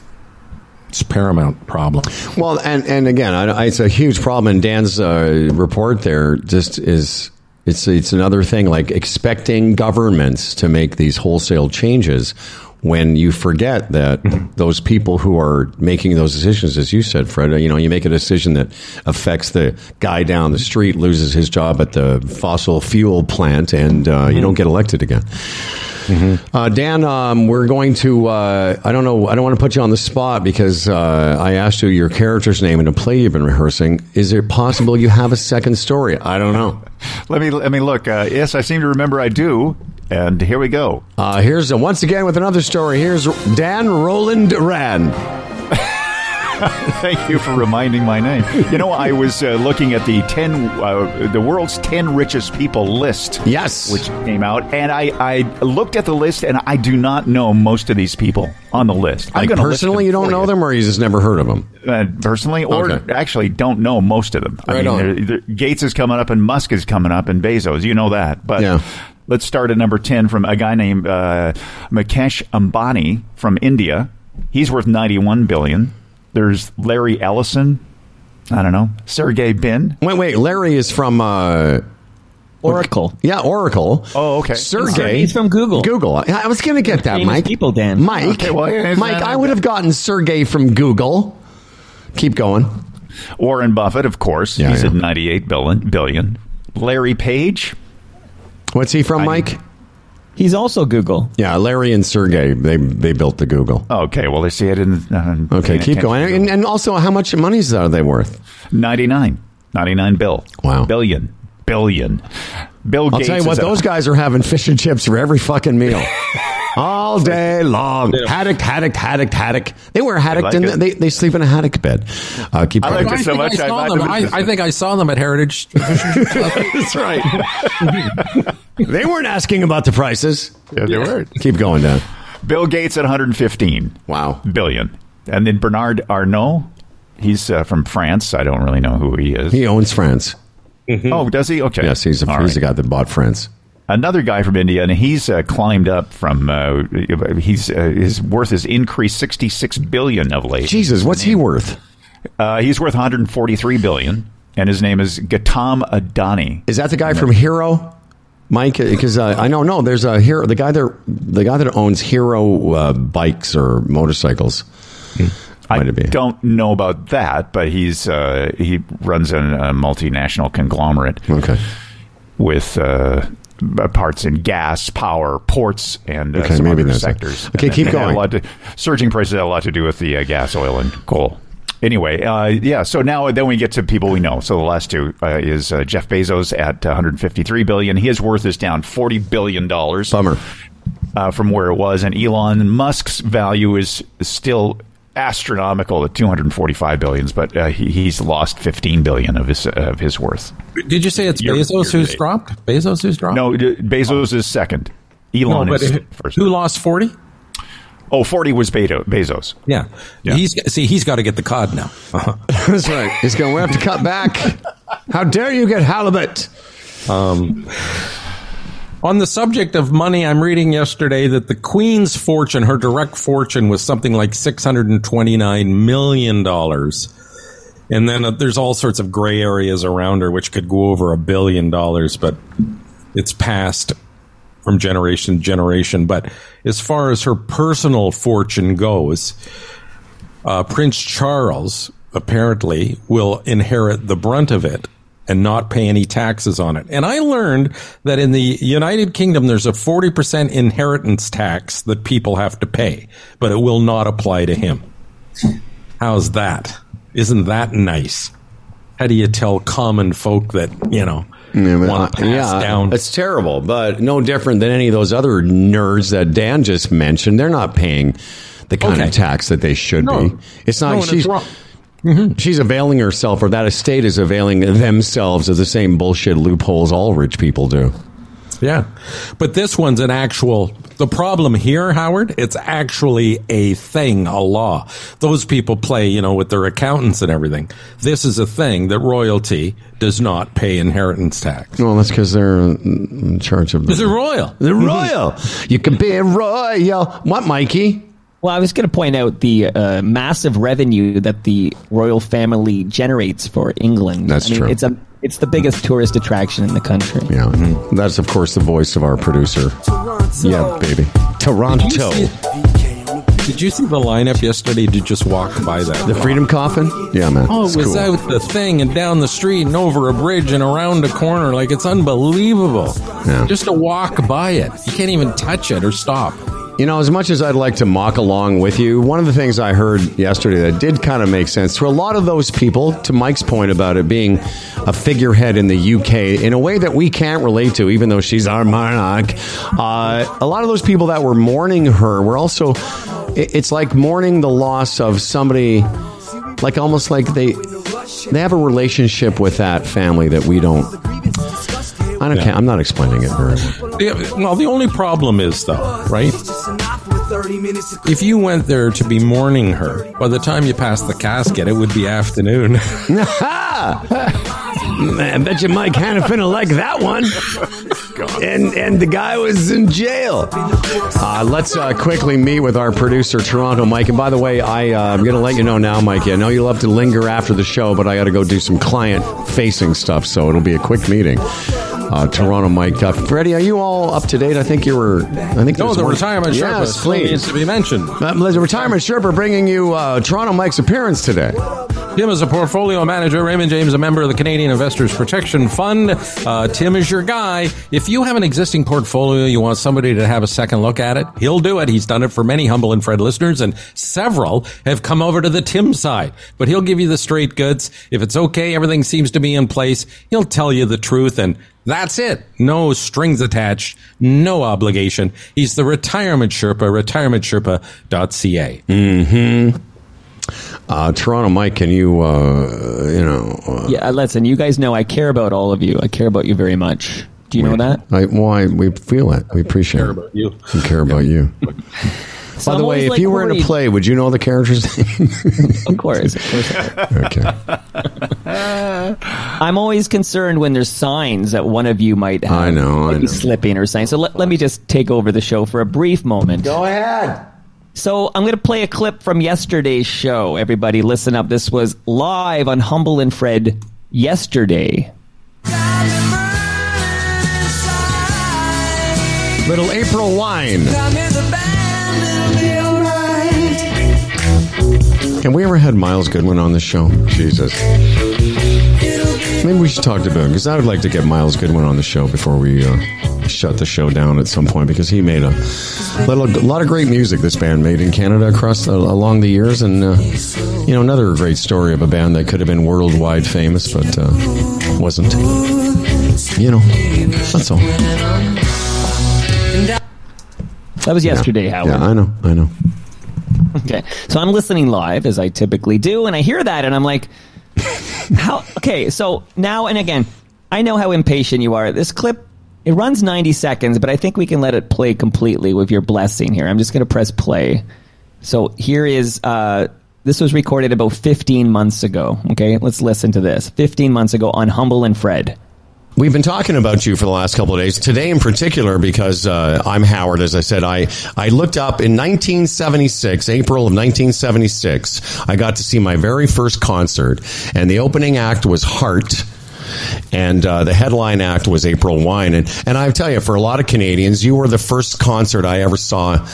it's paramount problem. Well, and and again, I, it's a huge problem. And Dan's uh, report there just is it's it's another thing like expecting governments to make these wholesale changes when you forget that those people who are making those decisions, as you said, Fred, you know, you make a decision that affects the guy down the street loses his job at the fossil fuel plant, and uh, you don't get elected again. Mm-hmm. Uh, Dan, um, we're going to. Uh, I don't know. I don't want to put you on the spot because uh, I asked you your character's name in a play you've been rehearsing. Is it possible you have a second story? I don't know. Let me let me look. Uh, yes, I seem to remember I do. And here we go. Uh, here's uh, once again with another story. Here's Dan Roland Rand. Thank you for reminding my name. You know, I was uh, looking at the ten, uh, the world's ten richest people list. Yes. which came out, and I, I looked at the list, and I do not know most of these people on the list. I'm Like personally, you don't know them, or you just never heard of them. uh, personally, or Okay. actually don't know most of them. I Right mean, on. there- there- Gates is coming up, and Musk is coming up, and Bezos. You know that, but. Yeah. Let's start at number 10 from a guy named uh, Mukesh Ambani from India. He's worth 91 billion. There's Larry Ellison. I don't know. Sergey Brin. Wait, wait. Larry is from uh, Oracle. yeah Oracle. Oh, okay. Sergey. He's from Google. Google. I I was going to get that, Mike. people, Dan. Mike. Okay, well, Mike. I would have gotten Sergey from Google. Keep going. Warren Buffett, of course. Yeah, He's yeah. at 98 billion, billion. Larry Page. What's he from, I- Mike? He's also Google. Yeah, Larry and Sergey. They they built the Google. Okay, well, they see I didn't. Uh, Okay, keep going. And, and also, how much money are they worth? 99. 99 bill. Wow. Billion. Billion. Bill I'll Gates. tell you what, at- those guys are having fish and chips for every fucking meal. All day long. Haddock, haddock, haddock, haddock. They wear haddock like and they, they sleep in a haddock bed. Uh, keep I going. like it so think much. I I saw might them. I, I think I saw them at Heritage. That's right. they weren't asking about the prices. Yeah, they were. Keep going, Dan. Bill Gates at 115 Wow. billion. And then Bernard Arnault, he's uh, from France. I don't really know who he is. He owns France. Oh, does he? Okay. Yes, he's, a, All he's right. the guy that bought France. Another guy from India, and he's uh, climbed up from. Uh, he's uh, his worth has increased 66 billion of late. Jesus, what's he worth? Uh, he's worth 143 billion, and his name is Gautam Adani. Is that the guy from Hero? Mike, because uh, I know no, there's a hero. The guy there, the guy that owns Hero uh, bikes or motorcycles. I don't know about that, but he's uh, he runs a, a multinational conglomerate Okay. with uh, parts in gas, power, ports, and uh, Okay, some maybe other sectors. Okay, And keep had going. A lot to, surging prices had a lot to do with the uh, gas, oil, and coal. Anyway, uh, yeah. So now then we get to people we know. So the last two uh, is uh, Jeff Bezos at 153 billion. His worth is down 40 billion dollars. Bummer. uh, from where it was, and Elon Musk's value is still astronomical at 245 billions, but uh, he, he's lost 15 billion of his of his worth. Did you say it's Year- Bezos year who's to dropped? Bezos who's dropped? No, d- Bezos is second. Elon No, but is first. who lost forty? Oh, 40 was Beto, Bezos. Yeah. Yeah. he's see he's got to get the cod now. Uh-huh. That's right. He's going. We have to cut back. How dare you get halibut? On the subject of money, I'm reading yesterday that the Queen's fortune, her direct fortune, was something like six hundred and twenty nine million dollars. And then uh, there's all sorts of gray areas around her, which could go over a billion dollars, but it's passed from generation to generation. But as far as her personal fortune goes, uh, Prince Charles apparently will inherit the brunt of it and not pay any taxes on it. And I learned that in the United Kingdom, there's a 40% inheritance tax that people have to pay, but it will not apply to him. How's that? Isn't that nice? How do you tell common folk that, you know, Yeah, want to pass yeah, down? It's terrible, but no different than any of those other nerds that Dan just mentioned. They're not paying the kind Okay. of tax that they should No. be. It's not. No, she's wrong. she's availing herself, or that estate is availing themselves of the same bullshit loopholes all rich people do. Yeah. But this one's an actual, the problem here, Howard, it's actually a thing, a law. Those people play, you know, with their accountants and everything. This is a thing that royalty does not pay inheritance tax. Well, that's because they're in charge of. The, royal? they're mm-hmm. royal. you can be royal. What, Mikey? Well, I was going to point out the uh, massive revenue that the royal family generates for England. That's I mean, true. It's a it's the biggest tourist attraction in the country. Yeah, that's of course the voice of our producer. Yeah, baby. Toronto. Did you see the lineup yesterday to just walk by that? The Freedom Coffin? Yeah, man. Oh, It's it was cool. out the thing and down the street and over a bridge and around a corner. Like it's unbelievable. Yeah. Just to walk by it. You can't even touch it or stop. You know, as much as I'd like to mock along with you, one of the things I heard yesterday that did kind of make sense to a lot of those people, to Mike's point about it being a figurehead in the UK in a way that we can't relate to, even though she's our monarch. Uh, a lot of those people that were mourning her were also, it's like mourning the loss of somebody, like almost like they they have a relationship with that family that we don't. I don't. Can't, I'm not explaining it very well. Yeah, well, the only problem is, though, right? If you went there to be mourning her, by the time you passed the casket, it would be afternoon. I bet you Mike Hannafin will like that one. And and the guy was in jail. Uh, let's uh, quickly meet with our producer, Toronto Mike. And by the way, I, uh, I'm going to let you know now, Mike. I know you love to linger after the show, but I got to go do some client facing stuff, so it'll be a quick meeting. Uh, Toronto Mike. Uh, Freddie, are you all up to date? I think you were. I think no, the one- retirement Sherpa Yes, still needs to be mentioned. Uh, the retirement Sherpa bringing you uh, Toronto Mike's appearance today. Tim is a portfolio manager. Raymond James, a member of the Canadian Investors Protection Fund. Uh, Tim is your guy. If you have an existing portfolio, you want somebody to have a second look at it, he'll do it. He's done it for many Humble and Fred listeners, and several have come over to the Tim side. But he'll give you the straight goods. If it's okay, everything seems to be in place, he'll tell you the truth, and that's it. No strings attached, no obligation. He's the Retirement Sherpa, retirementsherpa.ca. Mm-hmm. Uh, Toronto Mike, can you, uh, you know, uh, Yeah, listen, you guys know I care about all of you. I care about you very much. Do you know that? I, why we feel it. We appreciate Care it. about you. We care about you. So By I'm the way, if like, you were in a play, would you know the character's name? of course, of course. okay. I'm always concerned when there's signs that one of you might have I know, I might be know. slipping or something. So let, let me just take over the show for a brief moment. Go ahead. So I'm going to play a clip from yesterday's show. Everybody, listen up. This was live on Humble and Fred yesterday. Little April Wine. Have we ever had Myles Goodwyn on the show? Jesus. Maybe we should talk to him because I would like to get Myles Goodwyn on the show before we uh, shut the show down at some point because he made a little, a lot of great music. This band made in Canada across uh, along the years, and uh, you know another great story of a band that could have been worldwide famous but uh, wasn't. You know, that's all. That was yesterday, Howard. Yeah, I know, I know. Okay. So I'm listening live as I typically do, and I hear that, and I'm like, how? Okay. So now and again, I know how impatient you are. This clip, it runs 90 seconds, but I think we can let it play completely with your blessing here. I'm just going to press play. So here is, uh, this was recorded about 15 months ago. Okay. Let's listen to this. 15 months ago on Humble and Fred. We've been talking about you for the last couple of days. Today, in particular, because uh, I'm Howard. As I said, I I looked up in 1976, April of 1976. I got to see my very first concert, and the opening act was Heart. And uh, the headline act was April Wine, and and I tell you, for a lot of Canadians, you were the first concert I ever saw,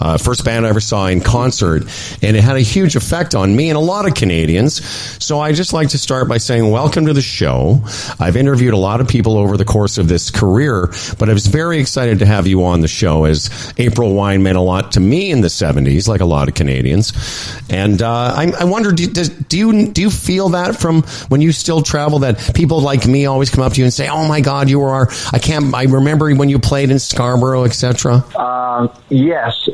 uh, first band I ever saw in concert, and it had a huge effect on me and a lot of Canadians. So I just like to start by saying, welcome to the show. I've interviewed a lot of people over the course of this career, but I was very excited to have you on the show as April Wine meant a lot to me in the '70s, like a lot of Canadians. And uh, I, I wonder, do, do you do you feel that from when you still travel that people like me always come up to you and say, "Oh my God, you are! I can't I remember when you played in Scarborough, etc." Uh, yes,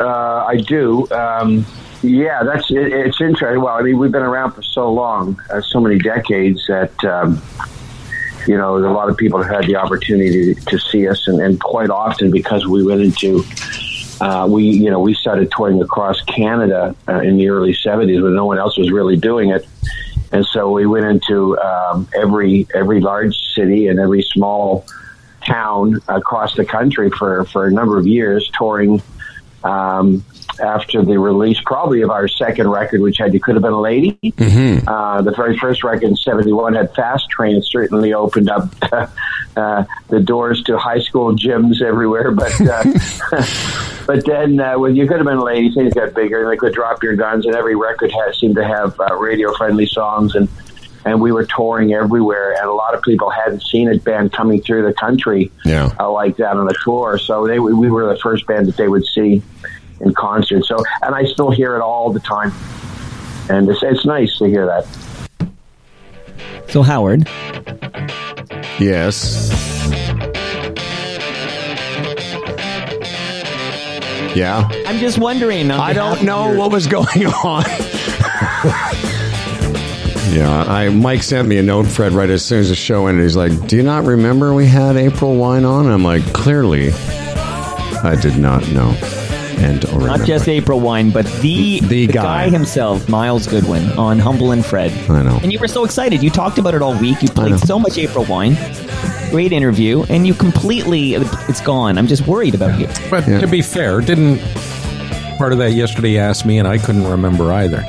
uh, I do. Um, yeah, that's it, it's interesting. Well, I mean, we've been around for so long, uh, so many decades that um, you know a lot of people have had the opportunity to, to see us, and, and quite often because we went into uh, we you know we started touring across Canada uh, in the early '70s when no one else was really doing it. And so we went into um, every every large city and every small town across the country for, for a number of years, touring um, after the release, probably of our second record, which had "You Could Have Been a Lady." Mm-hmm. Uh, the very first record in '71 had "Fast Train." It certainly opened up uh, the doors to high school gyms everywhere. But uh, but then uh, when "You Could Have Been a Lady," things got bigger, and they could drop your guns, and every record had seemed to have uh, radio-friendly songs and and we were touring everywhere, and a lot of people hadn't seen a band coming through the country Yeah. uh, like that on a tour. So they we were the first band that they would see in concert. So and I still hear it all the time, and it's it's nice to hear that. So Howard, Yes. Yeah. I'm just wondering. I don't know your- what was going on. yeah, I Mike sent me a note, Fred, right as soon as the show ended. He's like, "Do you not remember we had April Wine on?" I'm like, "Clearly, I did not know." And or Not just April Wine, but the The guy. himself, Myles Goodwyn, on Humble and Fred. I know. And you were so excited. You talked about it all week. You played so much April Wine. Great interview, and you completely it's gone. I'm just worried about you. But Yeah. to be fair, didn't part of that yesterday ask me, and I couldn't remember either.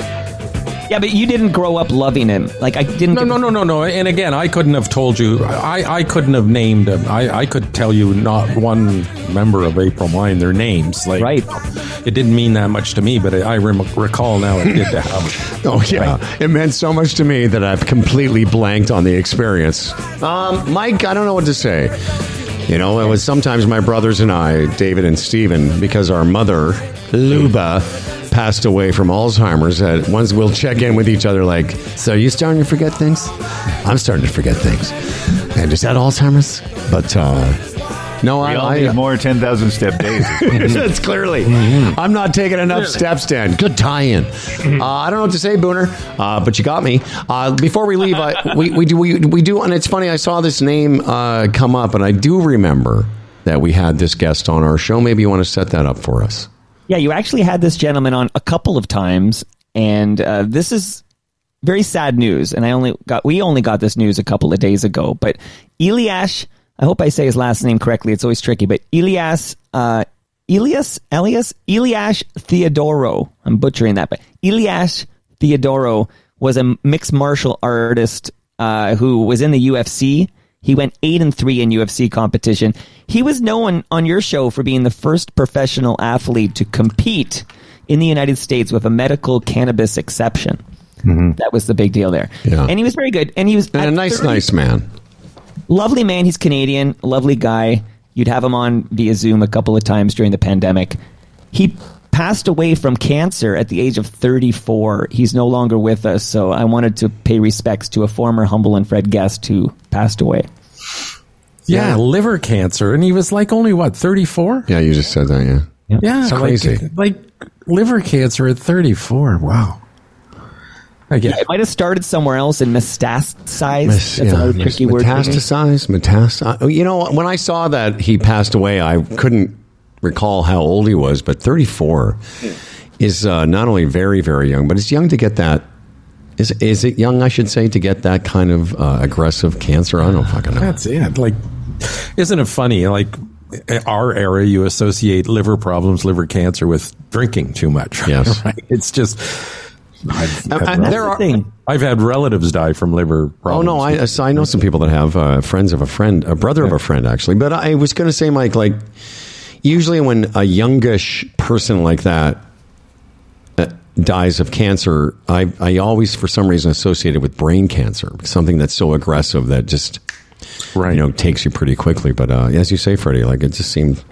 Yeah, but you didn't grow up loving him. Like I didn't. No, no, no, no, no. And again, I couldn't have told you. I, I couldn't have named. them. I, I could tell you not one member of April Wine their names. Like, Right. It didn't mean that much to me, but I rem- recall now it did to Howard. Oh yeah, it meant so much to me that I've completely blanked on the experience. Um, Mike, I don't know what to say. You know, it was sometimes my brothers and I, David and Steven, because our mother, Luba, passed away from Alzheimer's. That once we'll check in with each other, like, so you starting to forget things? I'm starting to forget things. And is that Alzheimer's? But uh, no, We all I, need I more 10,000 step days. That's clearly. I'm not taking enough steps, Dan. Good tie-in. Uh, I don't know what to say, Booner, uh, but you got me. Uh, before we leave, I, we, we do we, we do, and it's funny. I saw this name uh, come up, and I do remember that we had this guest on our show. Maybe you want to set that up for us. Yeah, you actually had this gentleman on a couple of times, and uh, this is very sad news. And I only got we only got this news a couple of days ago. But Eliash, I hope I say his last name correctly. It's always tricky. But Elias, uh, Elias, Elias, Theodorou. I'm butchering that, but Eliash Theodorou was a mixed martial artist uh, who was in the UFC. He went eight and three in UFC competition. He was known on your show for being the first professional athlete to compete in the United States with a medical cannabis exception. Mm-hmm. That was the big deal there. Yeah. And he was very good. And he was And a nice, 30 nice man. lovely man. He's Canadian, lovely guy. You'd have him on via Zoom a couple of times during the pandemic. He passed away from cancer at the age of 34. He's no longer with us, so I wanted to pay respects to a former Humble and Fred guest who passed away. Yeah, liver cancer, and he was like only what thirty four. Yeah, you just said that. Yeah. Yeah, It's like- crazy. Like, liver cancer at thirty four. Wow. I get. It might have started somewhere else and metastasized. That's yeah. another tricky word. for me. Metastasize, metastasize. You know, when I saw that he passed away, I couldn't recall how old he was, but 34 is uh, not only very, very young, but it's young to get that. Is is it young? I should say to get that kind of uh, aggressive cancer. I don't fucking know. That's it. Like, isn't it funny? Like, our era, you associate liver problems, liver cancer with drinking too much. Yes. right? It's just. I've, Uh, had there are. I've had relatives die from liver problems. Oh no, I, so I know some people that have uh, friends of a friend, a brother of a friend, actually. But I was going to say, Mike, like usually when a youngish person like that uh, dies of cancer, I I always for some reason associate it with brain cancer, something that's so aggressive that just Right. you know takes you pretty quickly. But uh, as you say, Freddie, like it just seemed.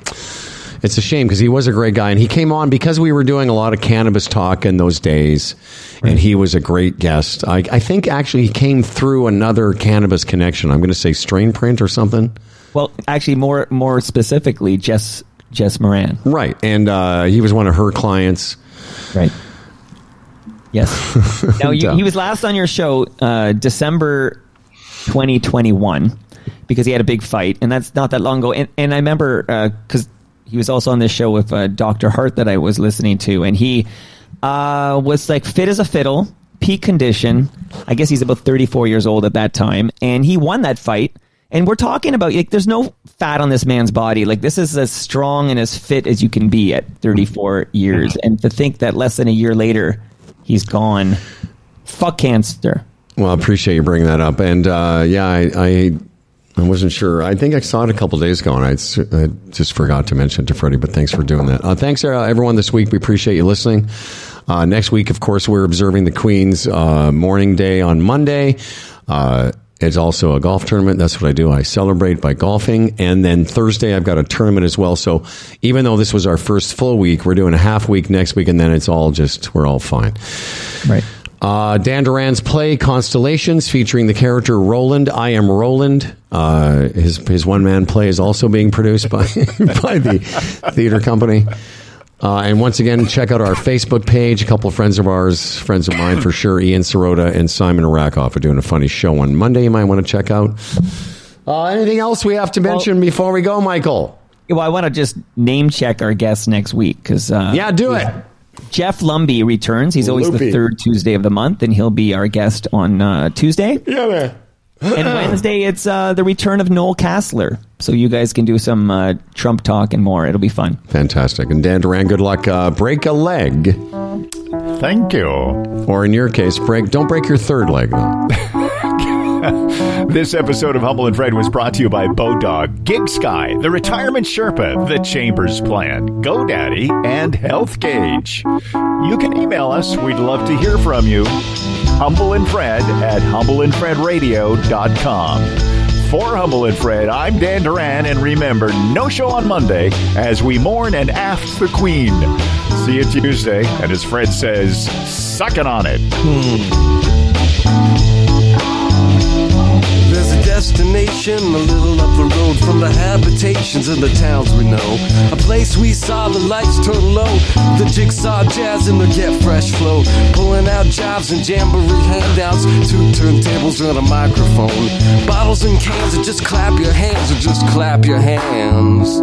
It's a shame because he was a great guy, and he came on because we were doing a lot of cannabis talk in those days, and he was a great guest. I, I think actually he came through another cannabis connection. I'm going to say Strainprint or something, Well, actually, more more specifically, Jess Jess Moran. right? And uh, he was one of her clients. Right. Yes. now you, he was last on your show uh, December 2021 because he had a big fight, and that's not that long ago. And, and I remember because he was also on this show with uh, Doctor Hart that I was listening to, and he uh, was like fit as a fiddle, peak condition. I guess he's about 34 years old at that time, and he won that fight. And we're talking about like there's no fat on this man's body. Like this is as strong and as fit as you can be at 34 years. And to think that less than a year later he's gone. Fuck cancer. Well, I appreciate you bringing that up. And uh, yeah, I, I I wasn't sure. I think I saw it a couple days ago, and I, I, just forgot to mention it to Freddie. But thanks for doing that. Uh, thanks, uh, everyone, this week. We appreciate you listening. Uh, next week, of course, we're observing the Queen's uh, Mourning Day on Monday. It's also a golf tournament. That's what I do. I celebrate by golfing. And then Thursday, I've got a tournament as well. So even though this was our first full week, we're doing a half week next week, and then it's all just, we're all fine. Right. Uh, Dan Duran's play Constellations, featuring the character Roland. I am Roland. Uh, his his one man play is also being produced by by the theater company. Uh, and once again, check out our Facebook page. A couple of friends of ours, friends of mine for sure, Ian Sirota and Simon Rakoff are doing a funny show on Monday. You might want to check out. Uh, anything else we have to mention before we go, Michael? Well, I want to just name check our guests next week because uh, Yeah, do it. Jeff Lumby returns. He's always Loopy. the third Tuesday of the month, and he'll be our guest on uh, Tuesday. Yeah, man. And Wednesday, it's uh, the return of Noel Casler. So you guys can do some uh, Trump talk and more. It'll be fun. Fantastic. And Dan Duran, good luck. Uh, break a leg. Thank you. Or in your case, break. Don't break your third leg, though. This episode of Humble and Fred was brought to you by Bodog, GigSky, The Retirement Sherpa, The Chambers Plan, GoDaddy, and Health Gauge. You can email us. We'd love to hear from you. Humble and Fred at humbleandfredradio.com. For Humble and Fred, I'm Dan Duran, and remember, no show on Monday as we mourn and aft the Queen. See you Tuesday, and as Fred says, sucking on it. There's destination a little up the road from the habitations of the towns we know. A place we saw the lights turn low, the jigsaw jazz and the get fresh flow. Pulling out jobs and jamboree handouts, two turntables and a microphone. Bottles and cans, and just clap your hands or just clap your hands.